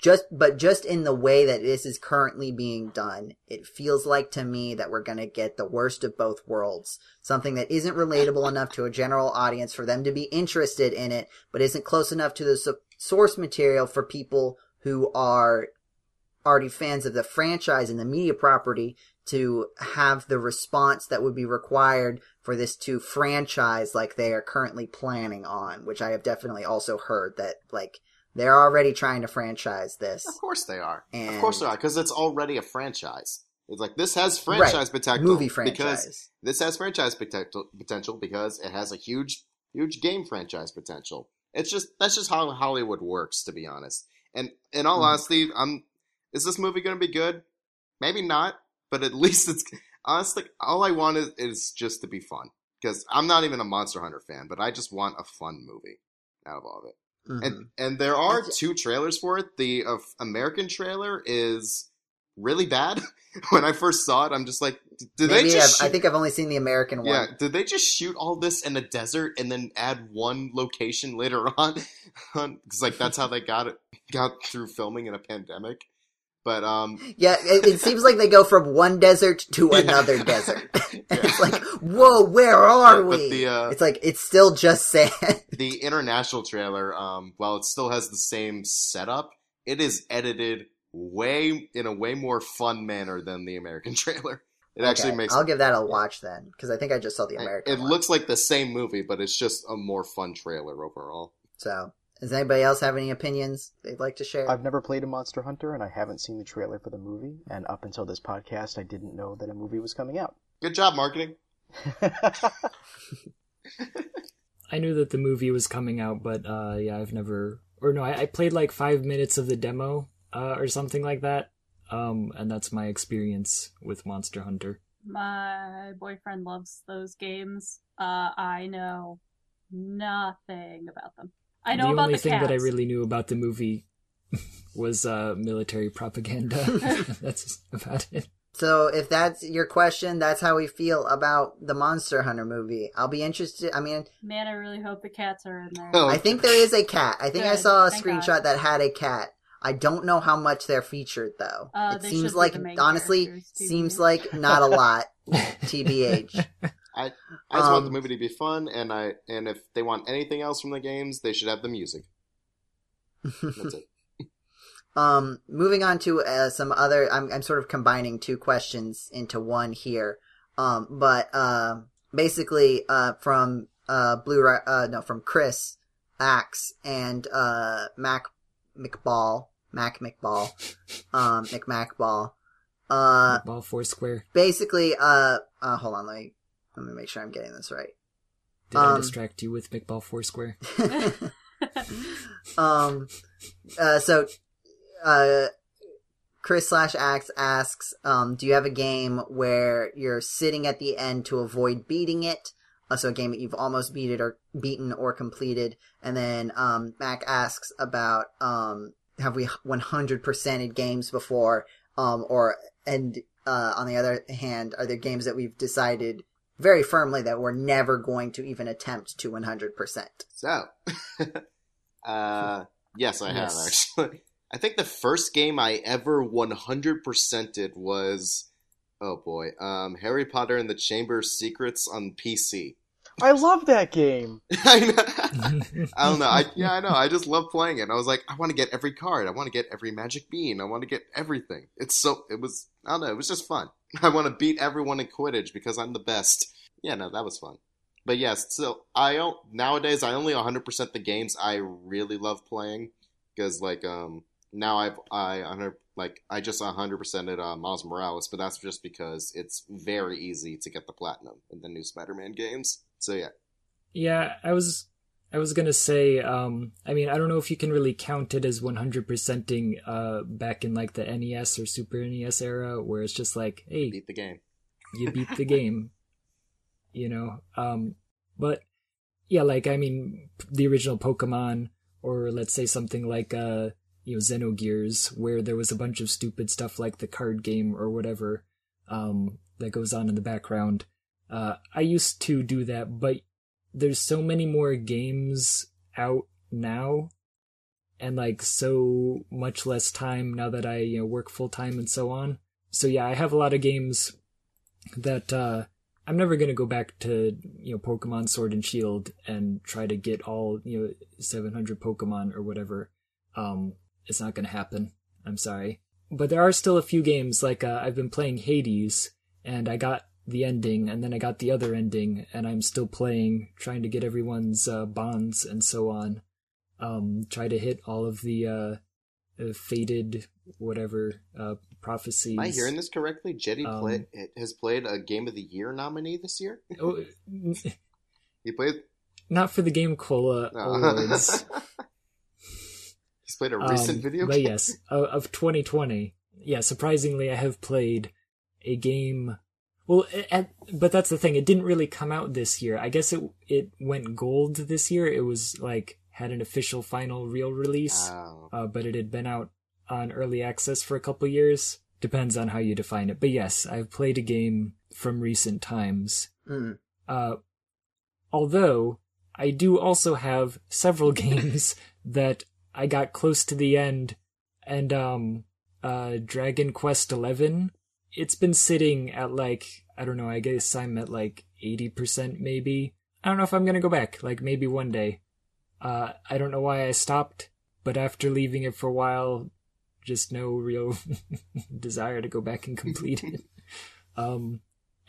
just but just in the way that this is currently being done it feels like to me that we're going to get the worst of both worlds. Something that isn't relatable enough to a general audience for them to be interested in it but isn't close enough to the so- source material for people who are already fans of the franchise and the media property to have the response that would be required for this to franchise like they are currently planning on which i have definitely also heard that like they're already trying to franchise this. Of course they are. And of course they are because it's already a franchise. It's like this has franchise potential movie because franchise. this has franchise potential potential because it has a huge huge game franchise potential. It's just that's just how Hollywood works, to be honest. And in all Mhm. honesty, I'm is this movie going to be good? Maybe not, but at *laughs* least it's honestly all I want is, is just to be fun because I'm not even a Monster Hunter fan, but I just want a fun movie out of all of it. Mhm. and and there are two trailers for it. The uh, American trailer is really bad. *laughs* when I first saw it, I'm just like, did Maybe they just? I think I've only seen the American one. yeah, did they just shoot all this in a desert and then add one location *laughs* later on? *laughs* Because like that's how they got it got through filming in a pandemic. But um, Yeah, it, it seems like they go from one desert to *laughs* Yeah. another desert. *laughs* and it's like, whoa, where are But we? the, uh, it's like it's still just sand. *laughs* the international trailer, um, while it still has the same setup, it is edited way in a way more fun manner than the American trailer. It actually makes I'll give that a watch then, because I think I just saw the it, American. it one. looks like the same movie, but it's just a more fun trailer overall. so. Does anybody else have any opinions they'd like to share? I've never played a Monster Hunter, and I haven't seen the trailer for the movie. And up until this podcast, I didn't know that a movie was coming out. Good job marketing. *laughs* I knew that the movie was coming out, but uh, yeah, I've never, or no, I, I played like five minutes of the demo uh, or something like that, um, and that's my experience with Monster Hunter. My boyfriend loves those games. Uh, I know nothing about them. I know the about only the thing cats. that I really knew about the movie *laughs* was uh, military propaganda. *laughs* *laughs* that's about it. So if that's your question, that's how we feel about the Monster Hunter movie. I'll be interested. I mean, Man, I really hope the cats are in there. Oh. I think there is a cat. I think I saw a thank screenshot God. that had a cat. I don't know how much they're featured though. Uh, it seems like honestly seems like not a lot. TBH. I I just want the Um, movie to be fun, and I and if they want anything else from the games, they should have the music. That's it. *laughs* Um, moving on to uh, some other, I'm I'm sort of combining two questions into one here. Um, but uh, basically, uh, from uh Blue, uh, no, from Chris Axe and uh Mac McBall, Mac McBall, um, McMacball. Uh, Ball Foursquare. basically, uh, uh, hold on, let me let me make sure I'm getting this right. Did I Um, distract you with McBall Foursquare? *laughs* *laughs* um uh so uh chris slash axe asks um do you have a game where you're sitting at the end to avoid beating it uh, so a game that you've almost beat it or beaten or completed and then um mac asks about um have we 100%ed games before um or and uh on the other hand are there games that we've decided very firmly that we're never going to even attempt to 100% So, *laughs* uh, yes, I have actually. *laughs* I think the first game I ever 100%ed was, oh boy, um, Harry Potter and the Chamber of Secrets on PC. I love that game. *laughs* I know. I don't know. I, yeah, I know. I just love playing it. I was like, I want to get every card. I want to get every magic bean. I want to get everything. It's so. It was. I don't know. It was just fun. *laughs* I want to beat everyone in Quidditch because I'm the best. Yeah, no, that was fun. But yes, so I nowadays. I only 100% the games I really love playing because like um now I've I 100 like I just 100% at uh, Miles Morales, but that's just because it's very easy to get the platinum in the new Spider-Man games. So yeah, Yeah, I was I was gonna say, um I mean I don't know if you can really count it as one hundred percenting uh back in like the NES or Super NES era where it's just like, hey, beat the game. you beat the game. *laughs* You know? Um but yeah, like I mean the original Pokemon or let's say something like uh you know Xenogears where there was a bunch of stupid stuff like the card game or whatever um that goes on in the background. Uh I used to do that, but there's so many more games out now and like so much less time now that I you know work full time and so on. So yeah, I have a lot of games that uh I'm never going to go back to you know Pokemon Sword and Shield and try to get all you know 700 Pokemon or whatever. Um it's not going to happen. I'm sorry. But there are still a few games like uh, I've been playing Hades and I got the ending and then I got the other ending and I'm still playing trying to get everyone's uh, bonds and so on. Um try to hit all of the uh, uh fated whatever uh prophecies. Am I hearing this correctly? Jetty Um, play, has played a Game of the Year nominee this year. *laughs* Oh, *laughs* He played. not for the Game Cola No. awards. *laughs* He's played a recent Um, video but game. yes, of 2020. Yeah, surprisingly, I have played a game. Well, at, but that's the thing. It didn't really come out this year. I guess it it went gold this year. It was like had an official final real release, Oh. uh, but it had been out on early access for a couple years. Depends on how you define it. But yes, I've played a game from recent times. Mm. Uh, although I do also have several *laughs* games that I got close to the end, and um, uh, Dragon Quest Eleven. It's been sitting at like I don't know. I guess I'm at like eighty percent, maybe. I don't know if I'm gonna go back. Like maybe one day. Uh, I don't know why I stopped, but after leaving it for a while, just no real *laughs* desire to go back and complete it. *laughs* Um,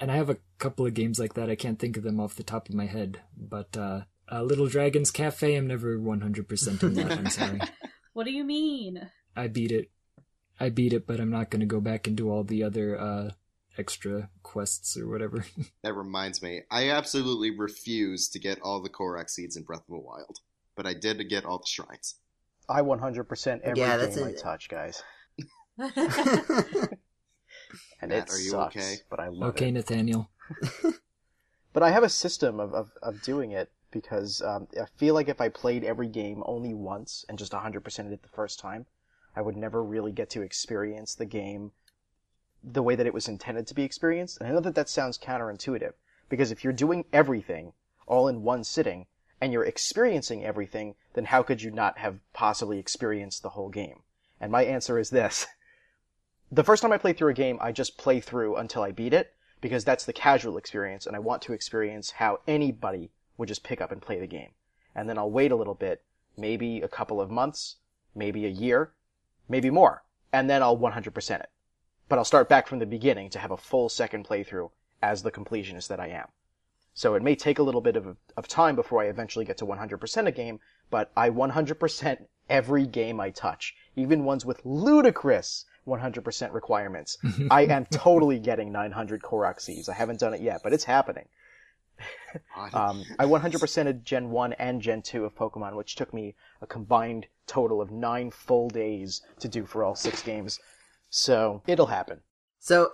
and I have a couple of games like that. I can't think of them off the top of my head, but uh, uh Little Dragons Cafe. I'm never 100% in that. I'm sorry. *laughs* What do you mean? I beat it. I beat it, but I'm not going to go back and do all the other uh extra quests or whatever. *laughs* That reminds me, I absolutely refuse to get all the Korok seeds in Breath of the Wild, but I did get all the shrines. I 100% every Yeah, that's game I touch, guys. *laughs* And Matt, it are you sucks, okay? but I love okay, it. Nathaniel. *laughs* But I have a system of, of, of doing it because um, I feel like if I played every game only once and just 100% it the first time, I would never really get to experience the game the way that it was intended to be experienced. And I know that that sounds counterintuitive because if you're doing everything all in one sitting and you're experiencing everything, then how could you not have possibly experienced the whole game? And my answer is this. *laughs* The first time I play through a game, I just play through until I beat it because that's the casual experience and I want to experience how anybody would just pick up and play the game. And then I'll wait a little bit, maybe a couple of months, maybe a year, maybe more, and then I'll 100% it. But I'll start back from the beginning to have a full second playthrough as the completionist that I am. So it may take a little bit of, of time before I eventually get to 100% a game, but I 100% every game I touch, even ones with ludicrous 100% requirements. *laughs* I am totally getting 900 Korok seeds. I haven't done it yet, but it's happening. Um, I 100%ed Gen 1 and Gen 2 of Pokemon, which took me a combined total of nine full days to do for all six games. So, it'll happen. So,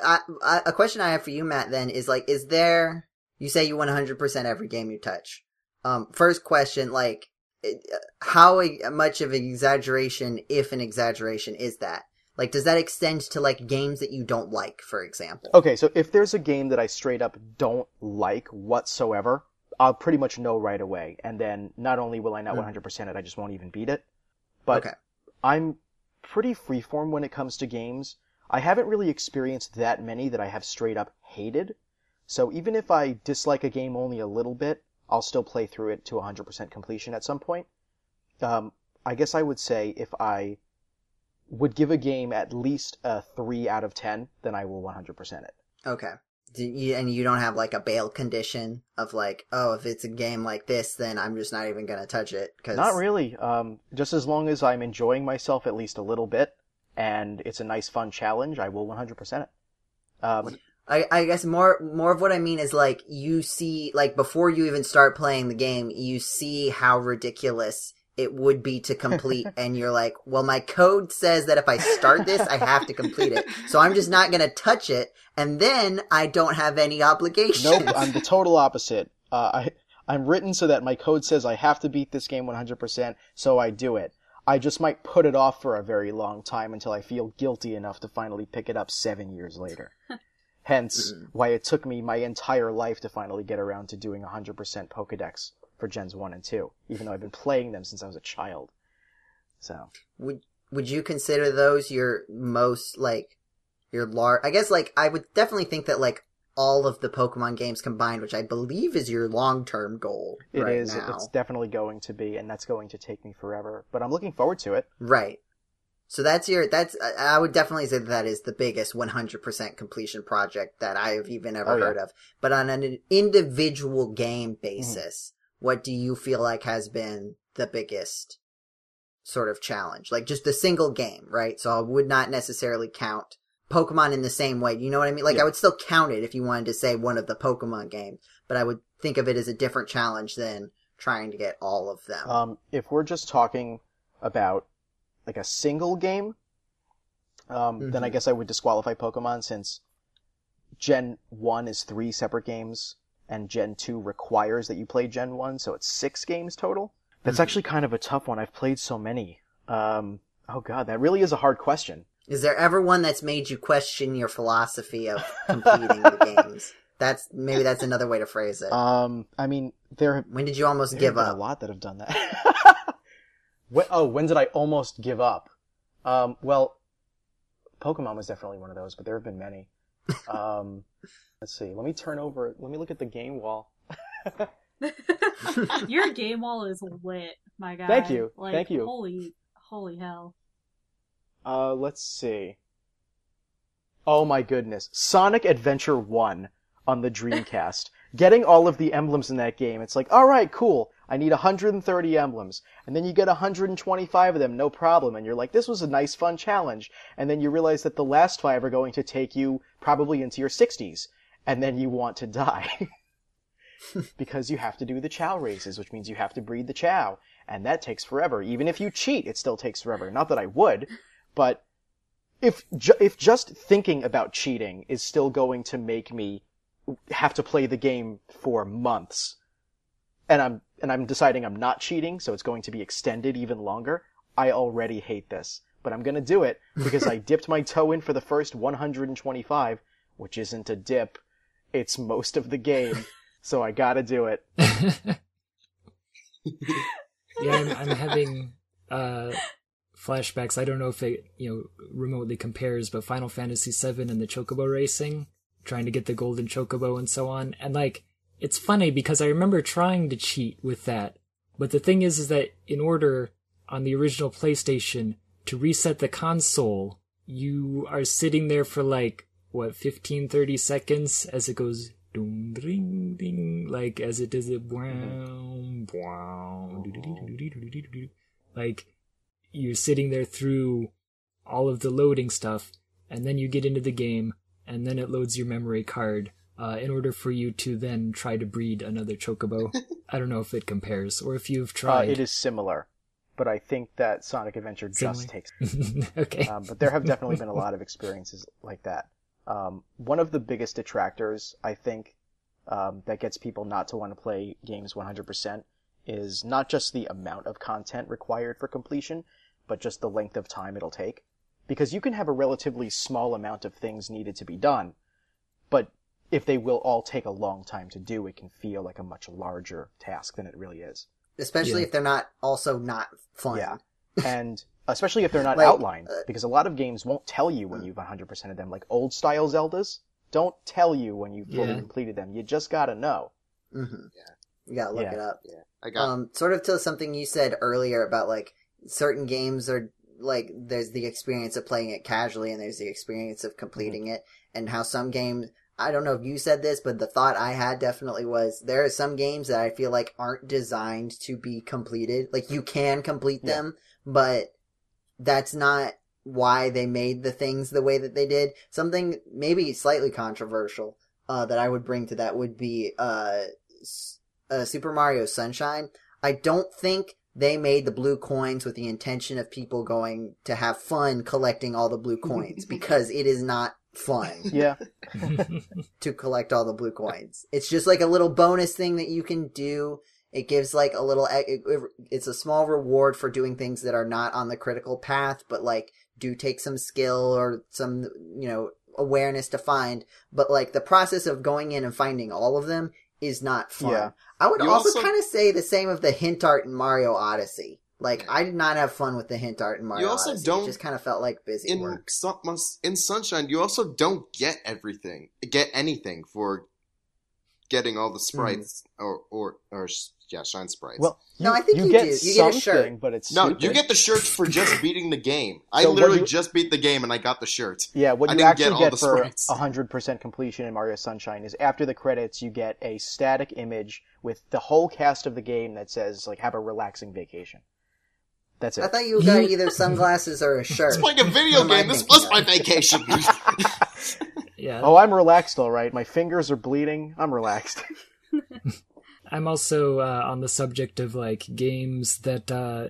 a question I have for you, Matt, then is like, is there? You say you 100% every game you touch. Um, first question, like, uh, how much of an exaggeration, if an exaggeration, is that? Like, does that extend to like games that you don't like, for example? Okay, so if there's a game that I straight up don't like whatsoever, I'll pretty much know right away. And then not only will I not Mm. 100% it, I just won't even beat it. But Okay. I'm pretty freeform when it comes to games. I haven't really experienced that many that I have straight up hated. So even if I dislike a game only a little bit, I'll still play through it to 100% completion at some point. Um, I guess I would say if I would give a game at least a 3 out of 10, then I will 100% it. Okay. You, and you don't have like a bail condition of like, oh, if it's a game like this, then I'm just not even gonna touch it. Cause Not really. Um, just as long as I'm enjoying myself at least a little bit, and it's a nice, fun challenge, I will 100% it. Um, I, I guess more more of what I mean is like you see like before you even start playing the game, you see how ridiculous it would be to complete, *laughs* and you're like, well, my code says that if I start this, I have to complete it, so I'm just not gonna touch it, and then I don't have any obligations. nope, I'm the *laughs* total opposite. Uh, I, I'm written so that my code says I have to beat this game 100%, so I do it. I just might put it off for a very long time until I feel guilty enough to finally pick it up seven years later. *laughs* Hence, why it took me my entire life to finally get around to doing 100% Pokedex for Gens 1 and 2, even though I've been playing them since I was a child. So, would would you consider those your most like your large? I guess like I would definitely think that like all of the Pokemon games combined, which I believe is your long term goal. it right is. now. It's definitely going to be, and that's going to take me forever. But I'm looking forward to it. Right. So that's your, that's, I I would definitely say that, that is the biggest 100% completion project that I have even ever Oh, yeah. heard of. But on an individual game basis, what do you feel like has been the biggest sort of challenge? Like just the single game, right? So I would not necessarily count Pokemon in the same way. You know what I mean? Like Yeah. I would still count it if you wanted to say one of the Pokemon games, but I would think of it as a different challenge than trying to get all of them. Um, if we're just talking about like a single game, um, then I Mhm. guess I would disqualify Pokemon since Gen 1 is three separate games and Gen 2 requires that you play Gen 1, so it's six games total. That's actually kind of a tough one. I've played so many. Um, oh god, that really is a hard question. Is there ever one that's made you question your philosophy of *laughs* completing the games? That's maybe that's another way to phrase it. Um, I mean, there when did you almost there give have been up? a lot that have done that. *laughs* when, oh, when did I almost give up? Um, well, Pokemon was definitely one of those, but there have been many. Um, let's see. Let me turn over. Let me look at the game wall. *laughs* Your game wall is lit, my guy. Thank you. Like, Thank you. Holy, holy hell. Uh, let's see. Oh my goodness. Sonic Adventure 1 on the Dreamcast. Getting all of the emblems in that game, it's like, alright, cool. I need 130 emblems. And then you get 125 of them, no problem. And you're like, this was a nice, fun challenge. And then you realize that the last five are going to take you probably into your 60s. And then you want to die. *laughs* because you have to do the Chao races, which means you have to breed the Chao. And that takes forever. Even if you cheat, it still takes forever. Not that I would, but if ju- if just thinking about cheating is still going to make me have to play the game for months, and I'm and I'm deciding I'm not cheating, so it's going to be extended even longer, I already hate this. But I'm gonna do it *laughs* because I dipped my toe in for the first 125, which isn't a dip, it's most of the game, *laughs* so I gotta do it. *laughs* yeah, I'm, I'm having uh, flashbacks. I don't know if it you know remotely compares, but Final Fantasy VII and the Chocobo racing, trying to get the golden Chocobo and so on, and like it's funny because I remember trying to cheat with that, but the thing is, is that in order on the original PlayStation to reset the console, you are sitting there for like what 15 30 seconds as it goes ding ding ding like as it does it mm-hmm. wow, wow, like you're sitting there through all of the loading stuff and then you get into the game and then it loads your memory card uh, in order for you to then try to breed another chocobo *laughs* i don't know if it compares or if you've Uh, tried it is similar, but I think that Sonic Adventure just Similar? takes *laughs* okay um, but there have definitely been a lot *laughs* of experiences like that. Um, one of the biggest detractors, I think, um, that gets people not to want to play games 100% is not just the amount of content required for completion, but just the length of time it'll take. Because you can have a relatively small amount of things needed to be done, if they will all take a long time to do, it can feel like a much larger task than it really is. Especially Yeah. if they're not also not fun. Yeah. *laughs* and especially if they're not Like, outlined, uh, because a lot of games won't tell you when you've 100% of them. Like old style Zeldas don't tell you when you've fully Yeah. completed them. You just gotta know. hmm You gotta look Yeah. it up. Yeah. I got Um, sort of to something you said earlier about like certain games are like there's the experience of playing it casually and there's the experience of completing it and how some games I don't know if you said this, but the thought I had definitely was there are some games that I feel like aren't designed to be completed. Like you can complete Yeah. them, but that's not why they made the things the way that they did. Something maybe slightly controversial uh, that I would bring to that would be uh, uh, Super Mario Sunshine. I don't think they made the blue coins with the intention of people going to have fun collecting all the blue coins *laughs* because it is not fun Yeah. *laughs* to collect all the blue coins. It's just like a little bonus thing that you can do. It gives like a little, it, it- it's a small reward for doing things that are not on the critical path, but like do take some skill or some, you know, awareness to find. But like the process of going in and finding all of them is not fun. Yeah. I would You also, also- kind of say the same of the hint art in Mario Odyssey. Like I did not have fun with the hint art in Mario You also Odyssey. don't- It just kind of felt like busy in work. Sun- in Sunshine. You also don't get everything, get anything for getting all the mm-hmm. sprites or or or yeah, shine sprites. Well, you, No, I think you get do. You get a shirt. but it's no, stupid. you get the shirts for just *coughs* beating the game. I So what literally you- just beat the game and I got the shirt. Yeah, what I you didn't actually get all get, the for sprites. 100% completion in Mario Sunshine is after the credits, you get a static image with the whole cast of the game that says, like, have a relaxing vacation. That's it. I thought you got either sunglasses or a shirt. It's playing a video What am I game. This thinking was my vacation. *laughs* yeah oh, I'm relaxed, alright. My fingers are bleeding. I'm relaxed. *laughs* I'm also uh, on the subject of like games that uh,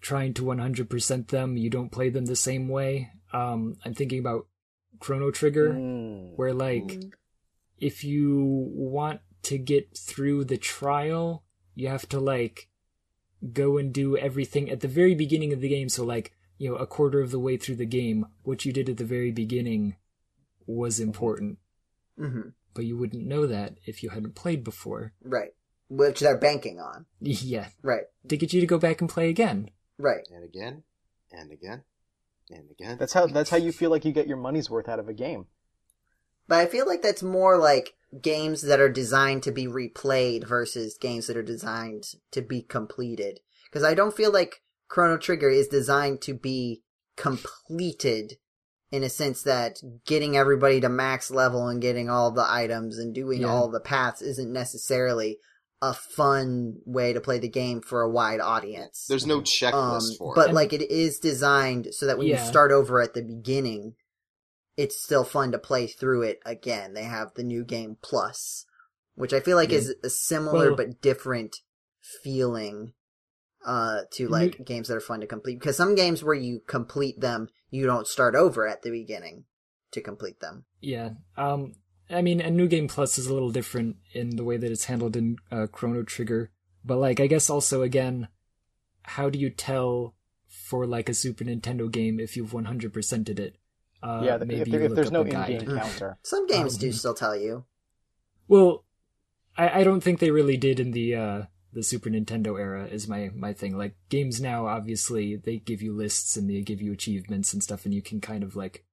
trying to 100% them, you don't play them the same way. Um, I'm thinking about Chrono Trigger, Mm. where like if you want to get through the trial, you have to like go and do everything at the very beginning of the game. So like, you know, a quarter of the way through the game, what you did at the very beginning was important, hmm but you wouldn't know that if you hadn't played before. Right. Which they're banking on. *laughs* Yeah, Right. to get you to go back and play again. Right. And again, and again, and again. That's how that's how you feel like you get your money's worth out of a game. But I feel like that's more like games that are designed to be replayed versus games that are designed to be completed. Because I don't feel like Chrono Trigger is designed to be completed in a sense that getting everybody to max level and getting all the items and doing Yeah. all the paths isn't necessarily a fun way to play the game for a wide audience. There's no Um, checklist for it. but like it is designed so that when you start over at the beginning, it's still fun to play through it again. They have the new game plus, which I feel like Yeah. is a similar Well- but different feeling uh to like games that are fun to complete because some games where you complete them you don't start over at the beginning to complete them Yeah. Um, I mean, a new game plus is a little different in the way that it's handled in uh, Chrono Trigger, but like, I guess also again, how do you tell for like a Super Nintendo game if you've 100%ed it? Uh, yeah, the, maybe if, there, if there's no a in-game counter. *laughs* some games do Um, still tell you Well, I, I don't think they really did in the uh, the Super Nintendo era. Is my my thing. Like games now, obviously they give you lists and they give you achievements and stuff, and you can kind of like,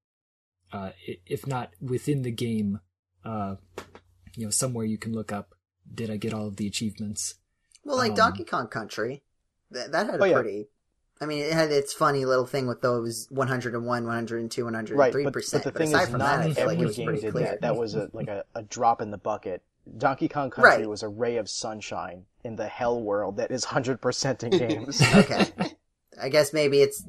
uh, if not within the game, uh, you know, somewhere you can look up. Did I get all of the achievements? well like um, donkey kong country that, that had a Oh, yeah. pretty i mean it had its funny little thing with those 101 102 103 percent. Right, but, percent but the thing aside is, from not that i feel like it every was game did clear that. That was a, like a, a drop in the bucket. Donkey Kong Country Right. was a ray of sunshine in the hell world that is 100% in games. *laughs* okay. I guess maybe it's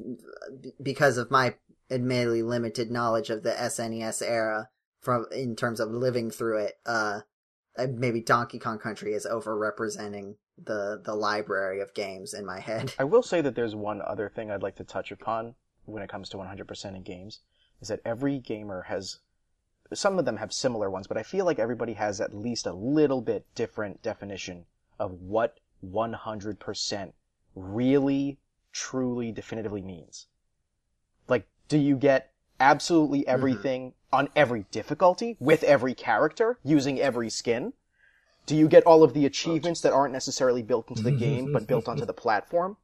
because of my admittedly limited knowledge of the SNES era from in terms of living through it. Uh, uh, maybe Donkey Kong Country is overrepresenting the the library of games in my head. I will say that there's one other thing I'd like to touch upon when it comes to 100% in games is that every gamer has some of them have similar ones, but I feel like everybody has at least a little bit different definition of what 100% really truly definitively means. Like do you get absolutely mm-hmm. everything on every difficulty with every character using every skin? Do you get all of the achievements that aren't necessarily built into the mm-hmm, game but built mm-hmm, onto mm-hmm. the platform?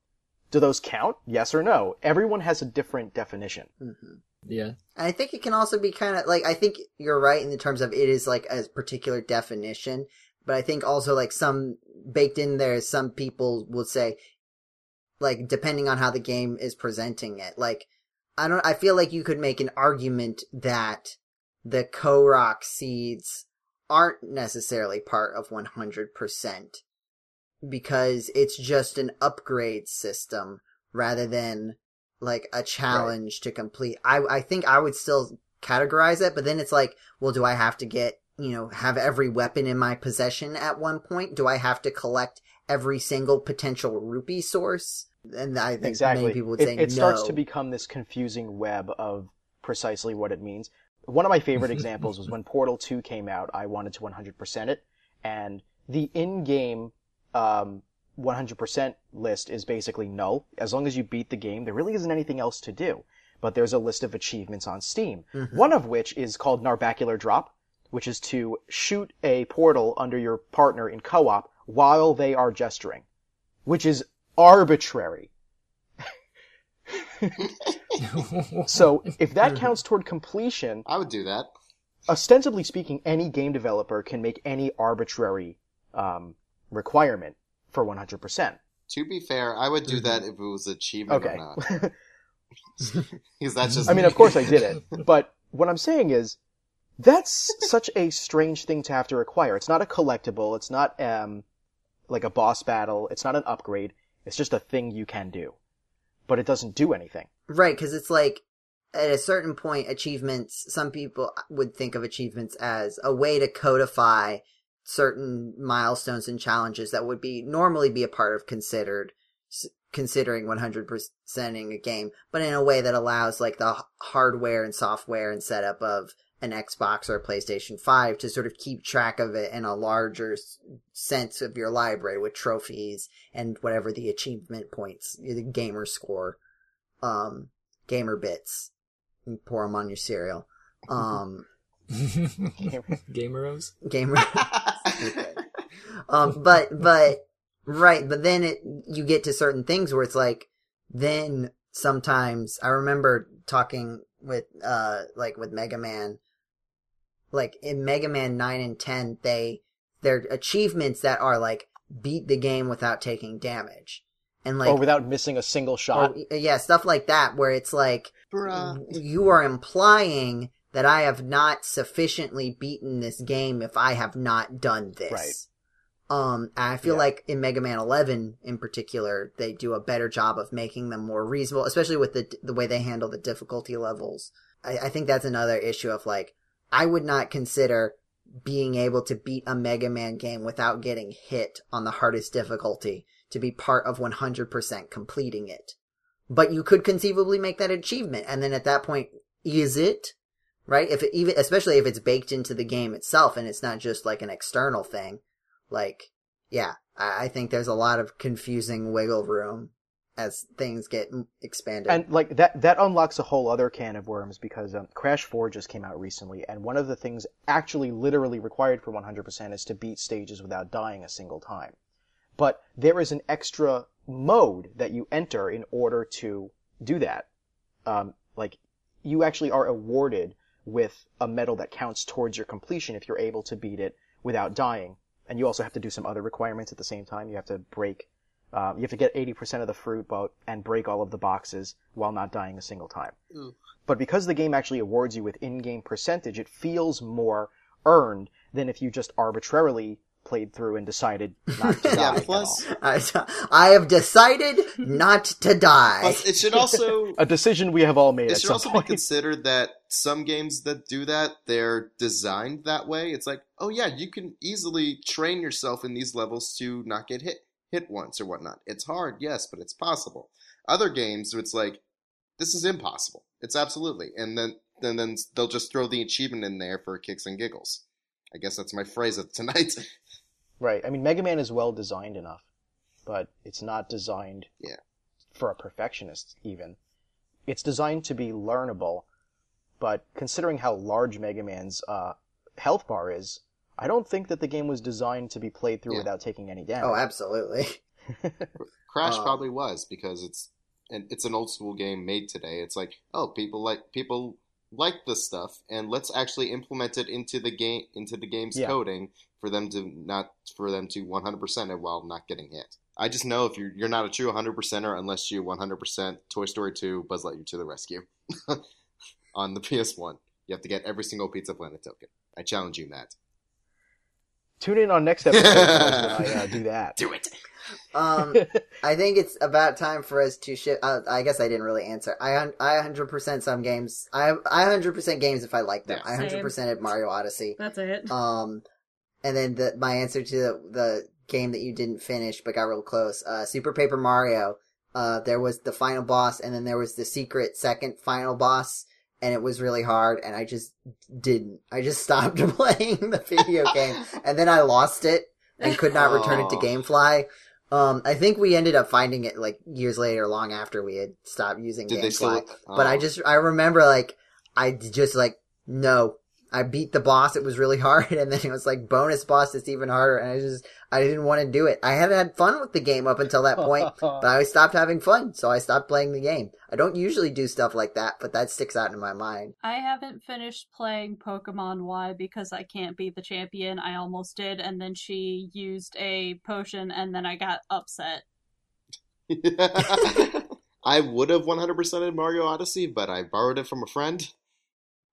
Do those count? Yes or no? Everyone has a different definition. hmm Yeah. And I think it can also be kind of like I think you're right in the terms of it is like a particular definition, but I think also like some baked in there, some people will say, like depending on how the game is presenting it, like I don't, I feel like you could make an argument that the Korok seeds aren't necessarily part of 100% because it's just an upgrade system rather than like a challenge to complete. I I think I would still categorize it, but then it's like, well, do I have to get you know have every weapon in my possession at one point? Do I have to collect every single potential rupee source? And I think Exactly. many people would it say it no. starts to become this confusing web of precisely what it means. One of my favorite *laughs* examples was when Portal 2 came out, I wanted to 100% it, and the in-game um, 100% list is basically null. As long as you beat the game, there really isn't anything else to do. But there's a list of achievements on Steam, Mm-hmm. one of which is called Narbacular Drop, which is to shoot a portal under your partner in co-op while they are gesturing, which is arbitrary. *laughs* So if that counts toward completion, I would do that. ostensibly speaking, any game developer can make any arbitrary um, requirement for 100%. To be fair, I would do that if it was achievement Okay. or not. *laughs* Because that's just I mean, of course I did it, *laughs* but what I'm saying is that's such a strange thing to have to require. It's not a collectible. It's not um, like a boss battle. It's not an upgrade. It's just a thing you can do, but it doesn't do anything. Right, because it's like at a certain point, achievements. Some people would think of achievements as a way to codify certain milestones and challenges that would be normally be a part of considered considering 100%ing a game, but in a way that allows like the hardware and software and setup of an Xbox or a PlayStation 5 to sort of keep track of it in a larger sense of your library with trophies and whatever the achievement points, the gamer score, um, gamer bits. You pour them on your cereal. *laughs* Um, *laughs* Gameros. gamer. *laughs* um, but but right, but then it you get to certain things where it's like then sometimes I remember talking with uh like with Mega Man, like in Mega Man nine and ten they they're achievements that are like beat the game without taking damage and like or without missing a single shot. or- yeah stuff like that where it's like Bruh. you are implying that I have not sufficiently beaten this game if I have not done this. Right. Um, I feel Yeah. like in Mega Man 11 in particular, they do a better job of making them more reasonable, especially with the the way they handle the difficulty levels. I, I think that's another issue of like, I would not consider being able to beat a Mega Man game without getting hit on the hardest difficulty to be part of 100% completing it. But you could conceivably make that achievement, and then at that point, is it? Right? If it even, especially if it's baked into the game itself and it's not just like an external thing. Like, yeah, I, I think there's a lot of confusing wiggle room as things get expanded. And like that, that unlocks a whole other can of worms because um, Crash 4 just came out recently, and one of the things actually literally required for 100% is to beat stages without dying a single time. But there is an extra mode that you enter in order to do that. Um, like, you actually are awarded with a medal that counts towards your completion if you're able to beat it without dying. And you also have to do some other requirements at the same time. You have to break um, you have to get 80% of the fruit boat and break all of the boxes while not dying a single time. Ooh. But because the game actually awards you with in-game percentage, it feels more earned than if you just arbitrarily played through and decided not to *laughs* die. Yeah, at plus- all. I, I have decided not to die. Plus, it should also *laughs* a decision we have all made it at should some also be *laughs* considered that some games that do that they're designed that way it's like oh yeah you can easily train yourself in these levels to not get hit hit once or whatnot it's hard yes but it's possible other games it's like this is impossible it's absolutely and then then then they'll just throw the achievement in there for kicks and giggles i guess that's my phrase of tonight *laughs* Right. I mean, Mega Man is well designed enough, but it's not designed Yeah. for a perfectionist even. It's designed to be learnable, but considering how large Mega Man's uh, health bar is, I don't think that the game was designed to be played through Yeah. without taking any damage. oh, absolutely. *laughs* Crash Um, probably was because it's and it's an old school game made today. It's like, oh, people like people like this stuff, and let's actually implement it into the game into the game's Yeah. coding for them to not for them to 100% it while not getting hit. I just know if you're you're not a true 100%er unless you 100% Toy Story 2 Buzz Lightyear to the rescue *laughs* on the PS1. You have to get every single Pizza Planet token. I challenge you, Matt. Tune in on next *laughs* episode when I uh, do that. Do it. Um, *laughs* I think it's about time for us to shift. Uh, I guess I didn't really answer. I I hundred percent some games. I I hundred percent games if I like them. Yeah. I hundred percent at Mario Odyssey. That's it. Um, and then the my answer to the, the game that you didn't finish but got real close. Uh, Super Paper Mario. Uh, there was the final boss, and then there was the secret second final boss, and it was really hard. And I just didn't. I just *laughs* stopped *laughs* playing the video game, *laughs* and then I lost it and could not return it to Oh. GameFly. Um, I think we ended up finding it like years later, long after we had stopped using Did they GameFly. still? But I oh. just, I remember like, I just like, no, I beat the boss. It was really hard. And then it was like bonus boss. It's even harder. And I just, I didn't want to do it. I had had fun with the game up until that point, *laughs* but I stopped having fun. So I stopped playing the game. I don't usually do stuff like that, but that sticks out in my mind. I haven't finished playing Pokemon Y because I can't beat the champion. I almost did, and then she used a potion, and then I got upset. *laughs* I would have 100% in Mario Odyssey, but I borrowed it from a friend.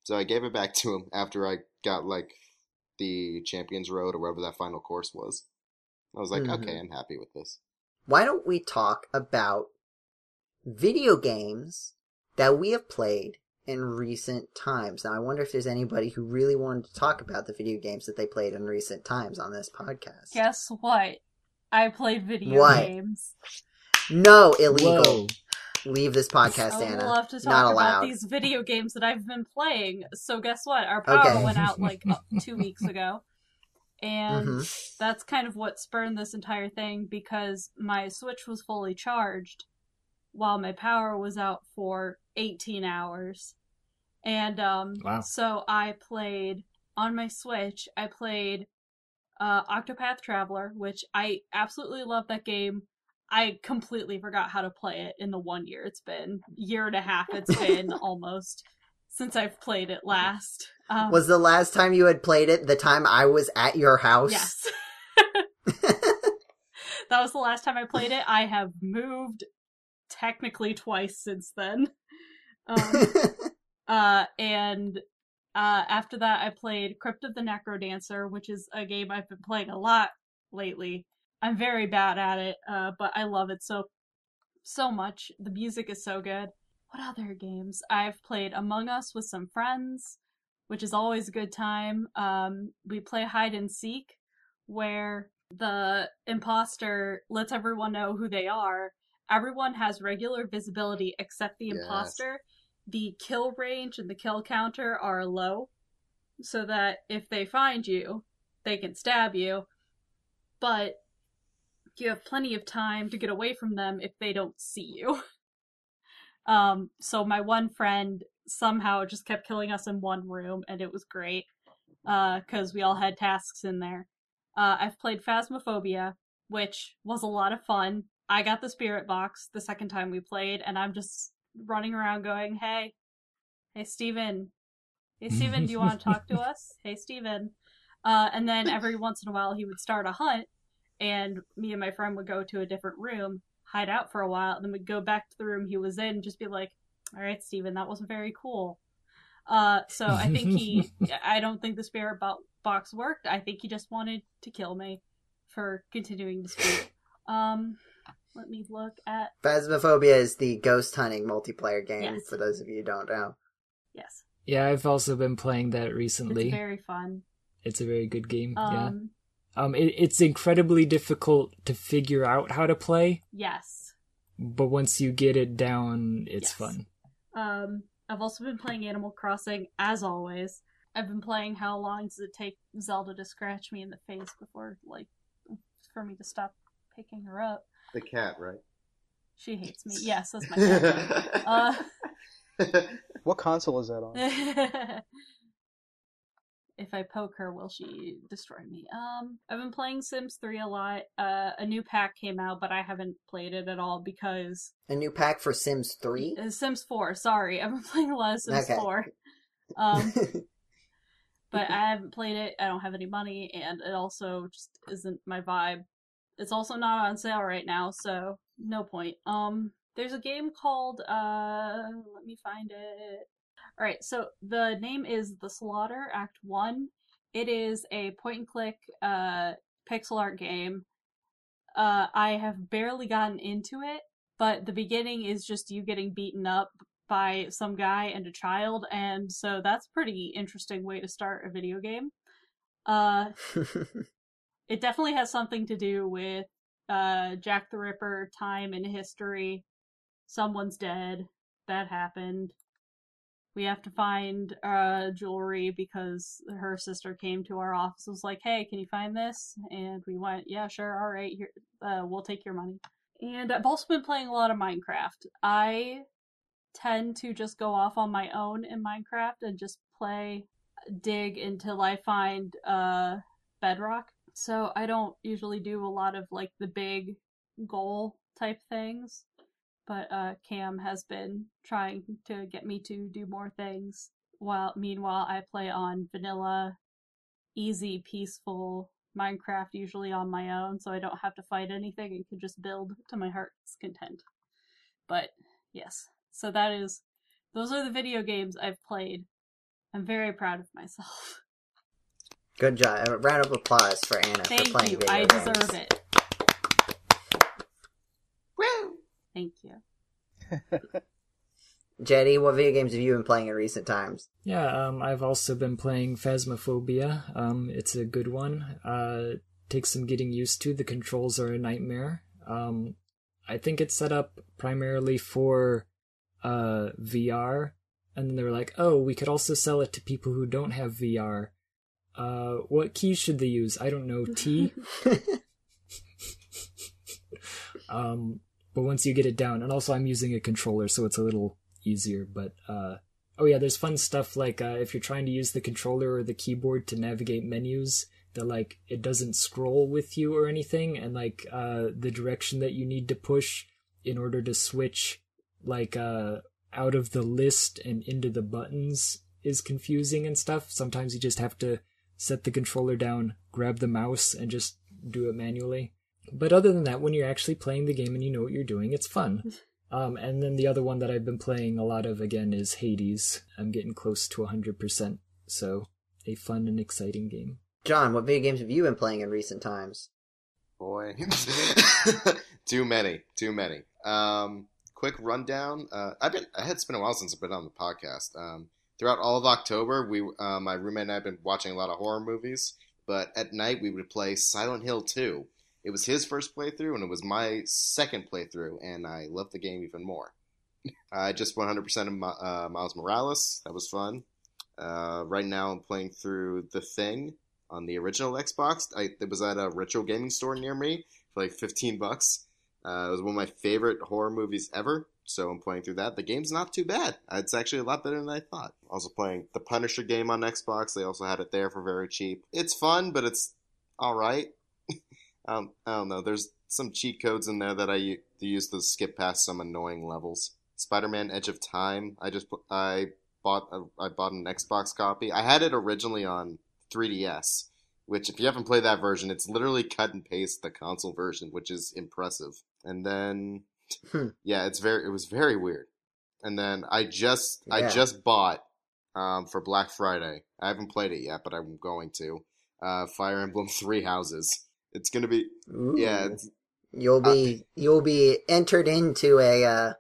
So I gave it back to him after I got like the Champions Road or wherever that final course was. I was like, Mhm. okay, I'm happy with this. Why don't we talk about video games that we have played in recent times? Now, I wonder if there's anybody who really wanted to talk about the video games that they played in recent times on this podcast. Guess what? I played video What? games. No, illegal. Whoa. leave this podcast, I would Anna. love to Not talk about these video games that I've been playing. So guess what? Our power Okay. went out like two weeks ago, *laughs* and Mhm. that's kind of what spurned this entire thing because my Switch was fully charged while my power was out for 18 hours, and um, Wow. so I played on my Switch. I played uh, Octopath Traveler, which I absolutely love that game. I completely forgot how to play it in the one year it's been. Year and a half it's been *laughs* almost since I've played it last. Um, Was the last time you had played it the time I was at your house? yes. *laughs* *laughs* that was the last time I played it. I have moved technically twice since then. Um, *laughs* uh, and uh, after that, I played Crypt of the Necro Dancer, which is a game I've been playing a lot lately. I'm very bad at it, uh, but I love it so so much. The music is so good. What other games? I've played Among Us with some friends, which is always a good time. Um, we play hide and seek, where the imposter lets everyone know who they are. Everyone has regular visibility except the Yes. imposter. The kill range and the kill counter are low, so that if they find you, they can stab you. But you have plenty of time to get away from them if they don't see you. *laughs* Um, so my one friend somehow just kept killing us in one room, and it was great because we all had tasks in there. Uh, I've played Phasmophobia, which was a lot of fun. I got the spirit box the second time we played, and I'm just running around going, "Hey, hey, Steven. Hey, Steven, do you want to talk to us? *laughs* Hey, Steven." Uh, and then every once in a while, he would start a hunt, and me and my friend would go to a different room, hide out for a while, and then we'd go back to the room he was in, and just be like, "All right, Steven, that wasn't very cool." Uh, so I think he, *laughs* I don't think the spirit box worked. I think he just wanted to kill me for continuing to speak. Um, let me look at Phasmophobia is the ghost hunting multiplayer game, Yes. for those of you who don't know. yes, Yeah, I've also been playing that it's recently. very fun. It's a very good game. yeah. Um, Um, it, it's incredibly difficult to figure out how to play, yes. but once you get it down, it's Yes. fun. Um, I've also been playing Animal Crossing as always. I've been playing How Long Does It Take Zelda to Scratch Me in the Face before, like, for me to stop picking her up. The cat, right? She hates me. *laughs* Yes, that's my cat. *laughs* uh, *laughs* What console is that on? If I poke her, will she destroy me? Um, I've been playing Sims 3 a lot. Uh, a new pack came out, but I haven't played it at all because A new pack for Sims 3? uh, Sims 4. Sorry, *laughs* I've been playing a lot of Sims Okay. 4. *laughs* Um, but I *laughs* haven't played it. I don't have any money, and it also just isn't my vibe. It's also not on sale right now, so no point. Um, there's a game called uh, let me find it. All right, so the name is The Slaughter Act One. It is a point and click uh pixel art game. Uh, I have barely gotten into it, but the beginning is just you getting beaten up by some guy and a child, and so that's a pretty interesting way to start a video game. Uh, *laughs* it definitely has something to do with uh, Jack the Ripper, time in history. Someone's dead. That happened. We have to find uh, jewelry because her sister came to our office. and Was like, "Hey, can you find this?" And we went, "Yeah, sure. All right, here, uh, we'll take your money." And I've also been playing a lot of Minecraft. I tend to just go off on my own in Minecraft and just play, dig until I find uh, bedrock. So I don't usually do a lot of like the big goal type things. But uh, Cam has been trying to get me to do more things. While meanwhile, I play on vanilla, easy, peaceful Minecraft, usually on my own, so I don't have to fight anything and can just build to my heart's content. But yes, so that is those are the video games I've played. I'm very proud of myself. *laughs* Good job. A round of applause for Anna for playing you. video I games. I deserve it. Thank you. *laughs* Jenny, what video games have you been playing in recent times? Yeah, um, I've also been playing Phasmophobia. Um, it's a good one. Uh, takes some getting used to. The controls are a nightmare. Um, I think it's set up primarily for uh, VR, and then they were like, "Oh, we could also sell it to people who don't have VR." Uh, what keys should they use? I don't know. T. *laughs* *laughs* um, but once you get it down, and also I'm using a controller, so it's a little easier. But uh, oh yeah, there's fun stuff like uh, if you're trying to use the controller or the keyboard to navigate menus, that like it doesn't scroll with you or anything, and like uh, the direction that you need to push in order to switch like uh out of the list and into the buttons is confusing and stuff. Sometimes you just have to set the controller down, grab the mouse, and just do it manually. But other than that, when you're actually playing the game and you know what you're doing, it's fun. *laughs* Um, and then the other one that I've been playing a lot of again is Hades. I'm getting close to 100%, so a fun and exciting game. John, what video games have you been playing in recent times? Boy, *laughs* too many, too many. Um, quick rundown. Uh, I've been. It's been a while since I've been on the podcast. Um, throughout all of October, we, uh, my roommate and I have been watching a lot of horror movies. But at night, we would play Silent Hill 2. It was his first playthrough, and it was my second playthrough, and I loved the game even more. *laughs* I just 100% of uh, Miles Morales. That was fun. Uh, right now, I'm playing through The Thing on the original Xbox. I, it was at a retro gaming store near me for like 15 bucks. Uh, it was one of my favorite horror movies ever, so I'm playing through that. The game's not too bad. It's actually a lot better than I thought. Also playing the Punisher game on Xbox. They also had it there for very cheap. It's fun, but it's all right. Um, I don't know. There's some cheat codes in there that I use to skip past some annoying levels. Spider-Man: Edge of Time. I just I bought a, I bought an Xbox copy. I had it originally on 3DS, which if you haven't played that version, it's literally cut and paste the console version, which is impressive. And then Hmm. yeah, it's very it was very weird. And then I just I just bought um, for Black Friday. I haven't played it yet, but I'm going to. Uh, Fire Emblem *laughs* Three Houses. It's gonna be Ooh. yeah. It's, You'll be you'll be entered into a uh,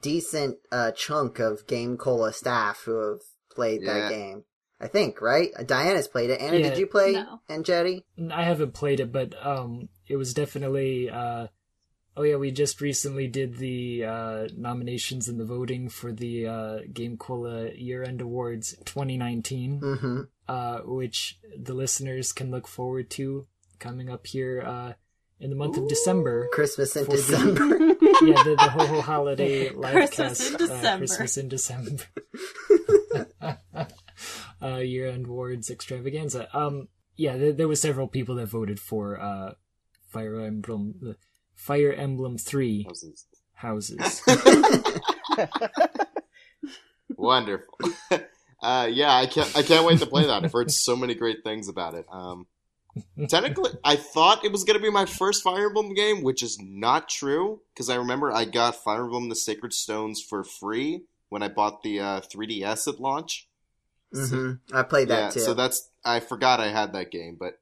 decent uh, chunk of Game Cola staff who have played Yeah. that game. I think, right? Diana's played it. Anna, Yeah. did you play No. Enjetti? I haven't played it, but um, it was definitely. Uh, oh yeah, we just recently did the uh, nominations and the voting for the uh, Game Cola Year End Awards 2019, Mm-hmm. uh, which the listeners can look forward to coming up here uh, in the month of December. Christmas in For the- December. *laughs* yeah, the, the whole, whole holiday *laughs* live Christmas cast, in uh, December. Christmas in December. *laughs* uh, year end awards extravaganza. Um, yeah, there, there was several people that voted for uh, Fire Emblem, the Fire Emblem Three houses. houses. Wonderful. uh, yeah, I can't. I can't wait to play that. I've heard so many great things about it. Um, *laughs* technically, I thought it was going to be my first Fire Emblem game, which is not true because I remember I got Fire Emblem: The Sacred Stones for free when I bought the uh, 3DS at launch. hmm I played that yeah, too. so that's I forgot I had that game, but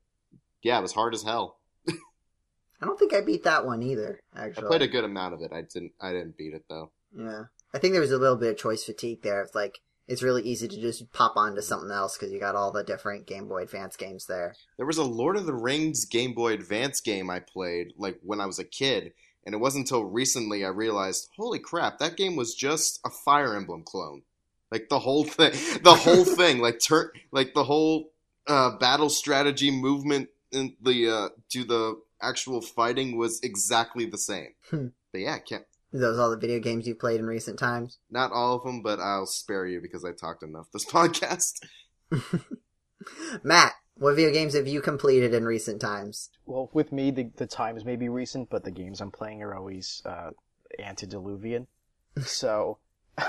yeah, it was hard as hell. *laughs* I don't think I beat that one either. Actually, I played a good amount of it. I didn't. I didn't beat it though. Yeah, I think there was a little bit of choice fatigue there. It's like it's really easy to just pop onto something else because you got all the different Game Boy Advance games there. There was a Lord of the Rings Game Boy Advance game I played like when I was a kid, and it wasn't until recently I realized, holy crap, that game was just a Fire Emblem clone. Like the whole thing, *laughs* the whole *laughs* thing, like turn, like the whole uh, battle strategy movement and the uh, to the actual fighting was exactly the same. Hmm. But yeah, can't those all the video games you've played in recent times? not all of them, but I'll spare you because I talked enough this *laughs* podcast. *laughs* Matt, what video games have you completed in recent times? Well, with me, the, the times may be recent, but the games I'm playing are always uh, antediluvian. *laughs* So.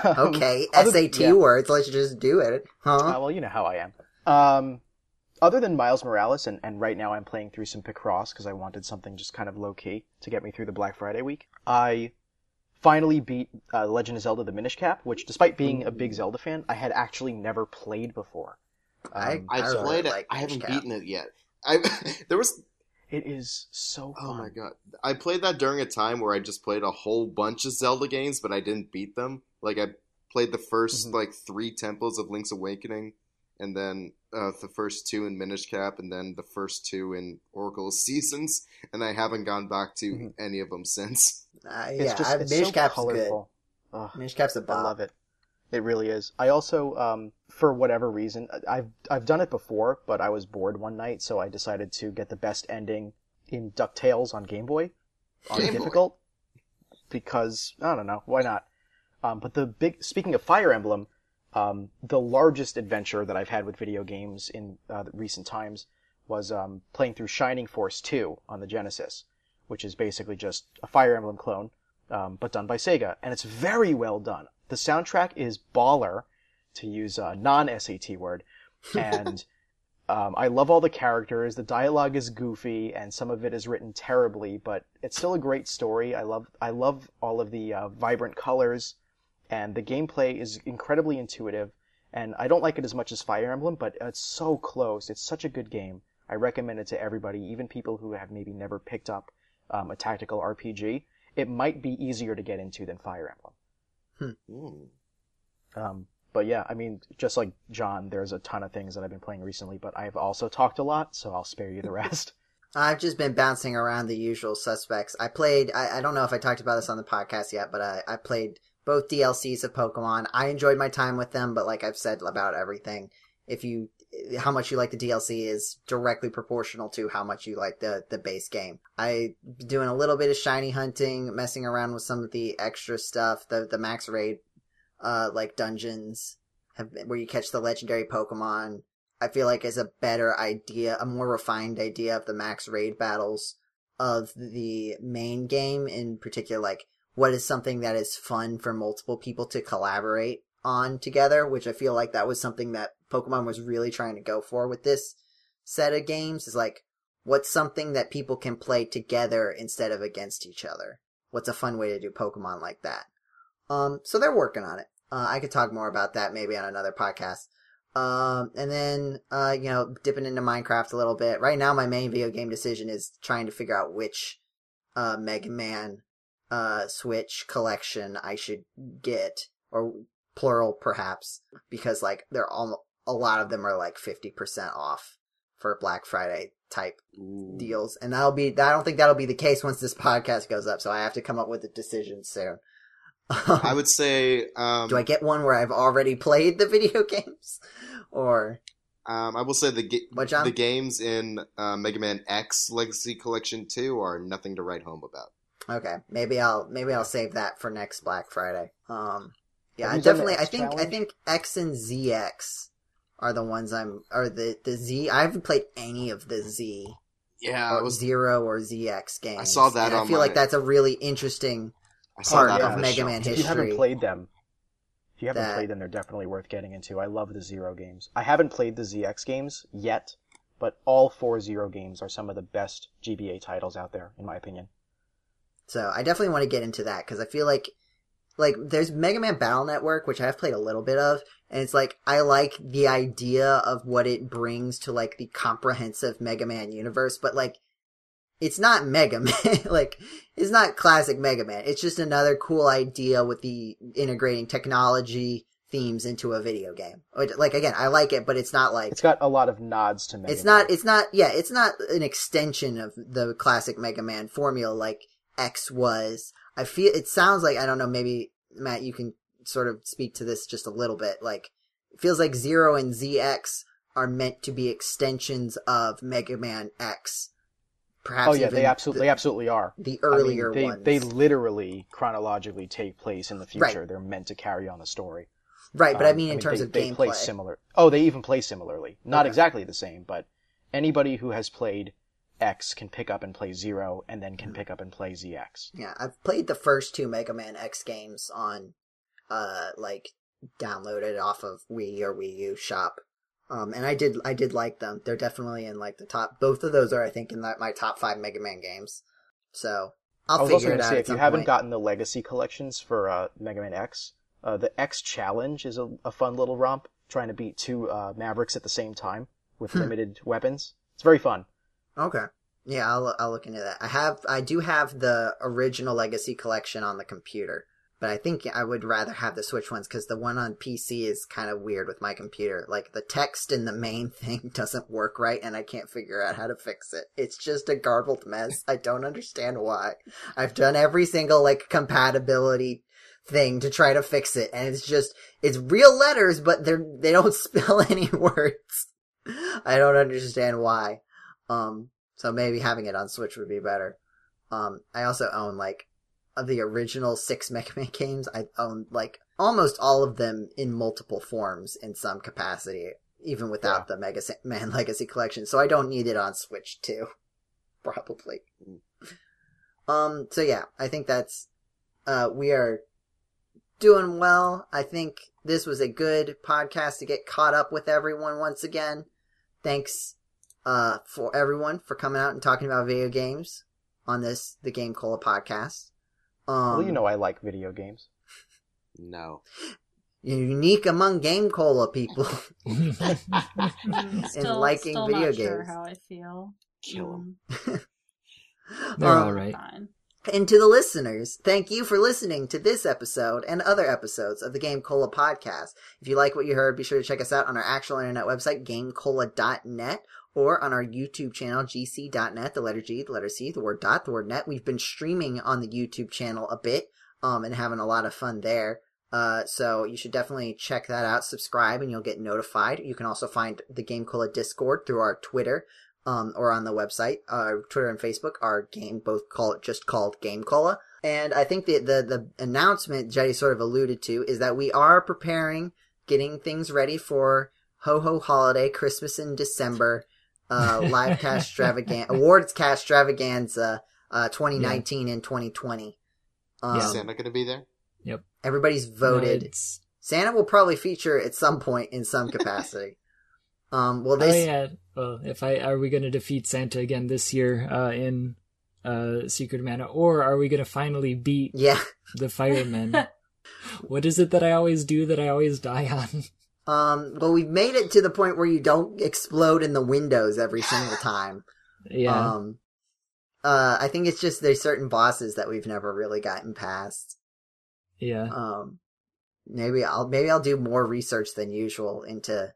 um, Okay, other- SAT yeah. words. Let's just do it, huh? Uh, well, you know how I am. Um, other than Miles Morales, and, and right now I'm playing through some Picross because I wanted something just kind of low key to get me through the Black Friday week. I finally beat uh, Legend of Zelda: The Minish Cap, which, despite being a big Zelda fan, I had actually never played before. I- Um, I, I really played it. like I haven't Cap. beaten it yet. I *laughs* there was it is so fun. Oh my god. I played that during a time where I just played a whole bunch of Zelda games, but I didn't beat them. Like I played the 1st Mhm. like three temples of Link's Awakening and then uh, the first two in Minish Cap and then the first two in Oracle Seasons, and I haven't gone back to Mhm. any of them *laughs* since. Uh, It's yeah, just I, it's Minish so Cap's colorful. Ugh. good. Minish Cap's a I bop. love it. It really is. I also, um, for whatever reason, I've I've done it before, but I was bored one night, so I decided to get the best ending in Ducktales on Game Boy on Game Boy. difficult because I don't know why not. Um, but the big speaking of Fire Emblem, um, the largest adventure that I've had with video games in uh, recent times was um, playing through Shining Force 2 on the Genesis, which is basically just a Fire Emblem clone, um, but done by Sega, and it's very well done. The soundtrack is baller, to use a non-SAT word, *laughs* and um, I love all the characters. The dialogue is goofy, and some of it is written terribly, but it's still a great story. I love I love all of the uh, vibrant colors, and the gameplay is incredibly intuitive. And I don't like it as much as Fire Emblem, but it's so close. It's such a good game. I recommend it to everybody, even people who have maybe never picked up um, a tactical RPG. It might be easier to get into than Fire Emblem. Mm. Um, but yeah, I mean, just like John, there's a ton of things that I've been playing recently, but I've also talked a lot, so I'll spare you the rest. *laughs* I've just been bouncing around the usual suspects. I played, I, I don't know if I talked about this on the podcast yet, but I, I played both DLCs of Pokemon. I enjoyed my time with them, but like I've said about everything, if you, how much you like the DLC is directly proportional to how much you like the, the base game. I doing a little bit of shiny hunting, messing around with some of the extra stuff, the, the max raid, uh, like dungeons have, where you catch the legendary Pokemon. I feel like is a better idea, a more refined idea of the max raid battles of the main game in particular, like what is something that is fun for multiple people to collaborate on together, which I feel like that was something that Pokemon was really trying to go for with this set of games is like, what's something that people can play together instead of against each other? What's a fun way to do Pokemon like that? Um, so they're working on it. Uh, I could talk more about that maybe on another podcast. Um, and then, uh, you know, dipping into Minecraft a little bit. Right now, my main video game decision is trying to figure out which, uh, Mega Man, uh, Switch collection I should get, or plural perhaps, because like, they're all, a lot of them are like 50% off for Black Friday type Ooh. deals. And that'll be, I don't think that'll be the case once this podcast goes up, so I have to come up with a decision soon. I *laughs* would say, um, Do I get one where I've already played the *laughs* video games? Or, um, I will say the ga- What, the games in uh, Mega Man X Legacy Collection Two are nothing to write home about. Okay, maybe I'll, maybe I'll save that for next Black Friday. Um, yeah, Have I you done the definitely, I X think, I think X and ZX are the ones I'm, or the, the Z, I haven't played any of the Z, Yeah, I or was. Zero or ZX games. I saw that and I on feel like that's a really interesting, I saw part that of on Mega shelf. Man if you haven't played them, if you haven't That- played them, they're definitely worth getting into. I love the Zero games. I haven't played the ZX games yet, but all four Zero games are some of the best GBA titles out there, in my opinion. So I definitely want to get into that because I feel like, like there's Mega Man Battle Network, which I've played a little bit of, and it's like I like the idea of what it brings to like the comprehensive Mega Man universe, but like it's not Mega *laughs* Man, like it's not classic Mega Man. It's just another cool idea with the integrating technology themes into a video game. Like again, I like it, but it's not like It's got a lot of nods to Mega it's Man. not. It's not. Yeah, it's not an extension of the classic Mega Man formula like X was. I feel it sounds like I don't know. Maybe Matt, you can sort of speak to this just a little bit. Like it feels like Zero and ZX are meant to be extensions of Mega Man X. Perhaps. Oh yeah, they absolutely, the, they absolutely are. the I mean, earlier they, ones. They literally chronologically take place in the Right. future. They're meant to carry on the story. right, but I Um, mean in terms they, of they play gameplay. similar. Oh, they even play similarly. Not Okay. exactly the same, but anybody who has played X can pick up and play Zero, and then can pick up and play ZX. Yeah, I've played the first two Mega Man X games on, uh, like downloaded off of Wii or Wii U shop. Um, and I did, I did like them. They're definitely in like the top. Both of those are, I think, in that, my top five Mega Man games. So I'll I was also figure going it to out say, at if you haven't point. gotten the Legacy collections for uh, Mega Man X, uh, the X Challenge is a, a fun little romp, trying to beat two uh, Mavericks at the same time with Hmm. limited weapons. It's very fun. Okay. Yeah, I'll I'll look into that. I have I do have the original Legacy collection on the computer. but I think I would rather have the Switch ones because the one on PC is kind of weird with my computer. Like the text in the main *laughs* thing doesn't work right, and I can't figure out how to fix it. It's just a garbled mess. I don't understand why. I've done every single like compatibility thing to try to fix it, and it's just it's real letters, but they're they don't *laughs* spell any *laughs* words. I don't understand why. Um, so maybe having it on Switch would be better. Um, I also own like of the original six *laughs* Mega Man games. I own like almost all of them in multiple forms in some capacity, even without the Mega Man *laughs* Legacy Collection. So I don't need it on Switch too, *laughs* probably. Um. So yeah, I think that's uh we are doing well. I think this was a good podcast to get caught up with everyone once again. Thanks uh for everyone for coming out and talking about video games on this the Game Cola podcast. Um, well, you know I like video games. No. You're unique among Game Cola people. *laughs* Mm, still, liking still video not Sure games. how I feel. Kill 'em. Mm, They're Um, all right. Fine. And to the listeners, thank you for listening to this episode and other episodes of the Game Cola podcast. If you like what you heard, be sure to check us out on our actual internet website, gamecola.net, or on our YouTube channel, gc.net, the letter G, the letter C, the word dot, the word net. We've been streaming on the YouTube channel a bit, um, and having a lot of fun there. Uh, so you should definitely check that out, subscribe, and you'll get notified. You can also find the Game Cola Discord through our Twitter, um, or on the website. Uh, Twitter and Facebook are game both call it just called Game Cola. And I think the, the the announcement Jetty sort of alluded to is that we are preparing, getting things ready for Ho Ho Holiday, Christmas in December, uh, *laughs* live cast extravaganza, awards cast extravaganza, uh, 2019 and 2020. Um, Yeah. Is Santa gonna be there? Yep. Everybody's No, voted. it's- Santa will probably feature at some point in some capacity. *laughs* um, well, oh yeah. Well, if I are we going to defeat Santa again this year uh, in uh, Secret of Mana, or are we going to finally beat yeah. the firemen? *laughs* what is it that I always do that I always die on? Um, well, we've made it to the point where you don't explode in the windows every single time. *laughs* yeah. Um, uh, I think it's just there's certain bosses that we've never really gotten past. yeah. Um, maybe I'll maybe I'll do more research than usual into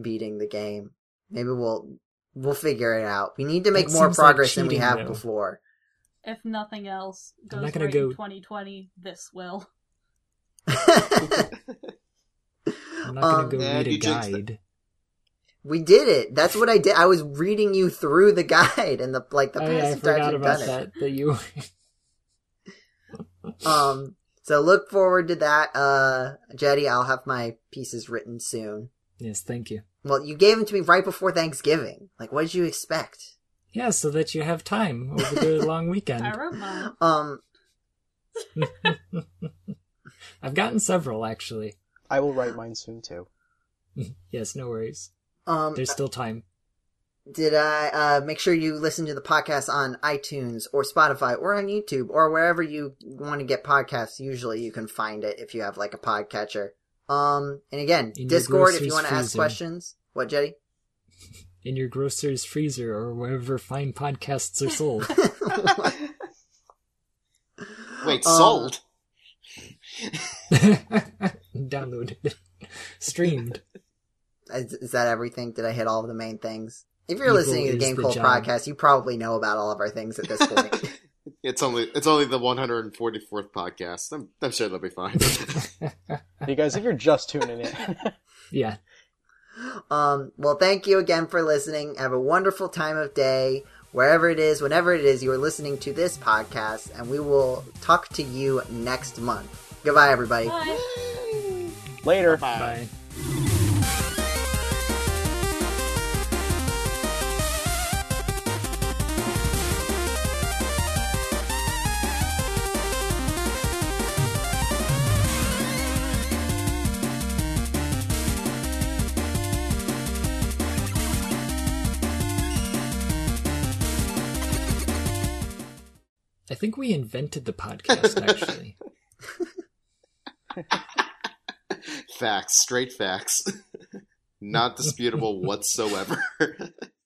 beating the game. Maybe we'll we'll figure it out. We need to make That more seems like progress than we have though. before. If nothing else I'm goes not gonna right go- in 2020, this will. *laughs* *laughs* I'm not going um, to go yeah, read a you jinxed it. guide. we did it. That's what I did. I was reading you through the *laughs* guide and the like the oh yeah, I past few forgot about done that. That you. *laughs* Um, so look forward to that. Uh, Jetty, I'll have my pieces written soon. yes, thank you. Well, you gave them to me right before Thanksgiving. Like, what did you expect? Yeah, so that you have time over the *laughs* long weekend. I wrote mine. Um, I've gotten several actually. I will write mine soon too. *laughs* Yes, no worries. um, There's still time. did I uh, make sure you listen to the podcast on iTunes or Spotify or on YouTube or wherever you want to get podcasts? Usually, you can find it if you have like a podcatcher. Um, and again, In Discord if you want to ask questions. What, Jetty? *laughs* In your grocer's freezer or wherever fine podcasts are sold. *laughs* Wait, Um, sold? Downloaded. *laughs* Streamed. Is, is that everything? Did I hit all of the main things? If you're Evil listening to the Game the Cold job. podcast, you probably know about all of our things at this point. *laughs* It's only it's only the 144th podcast. I'm, I'm sure they'll be fine. *laughs* You guys, if you're just tuning in, yeah. Um, well, thank you again for listening. Have a wonderful time of day, wherever it is, whenever it is you are listening to this podcast, and we will talk to you next month. Goodbye, everybody. Bye. Later. Bye. I think we invented the podcast actually. *laughs* facts, straight facts. *laughs* Not disputable whatsoever. *laughs*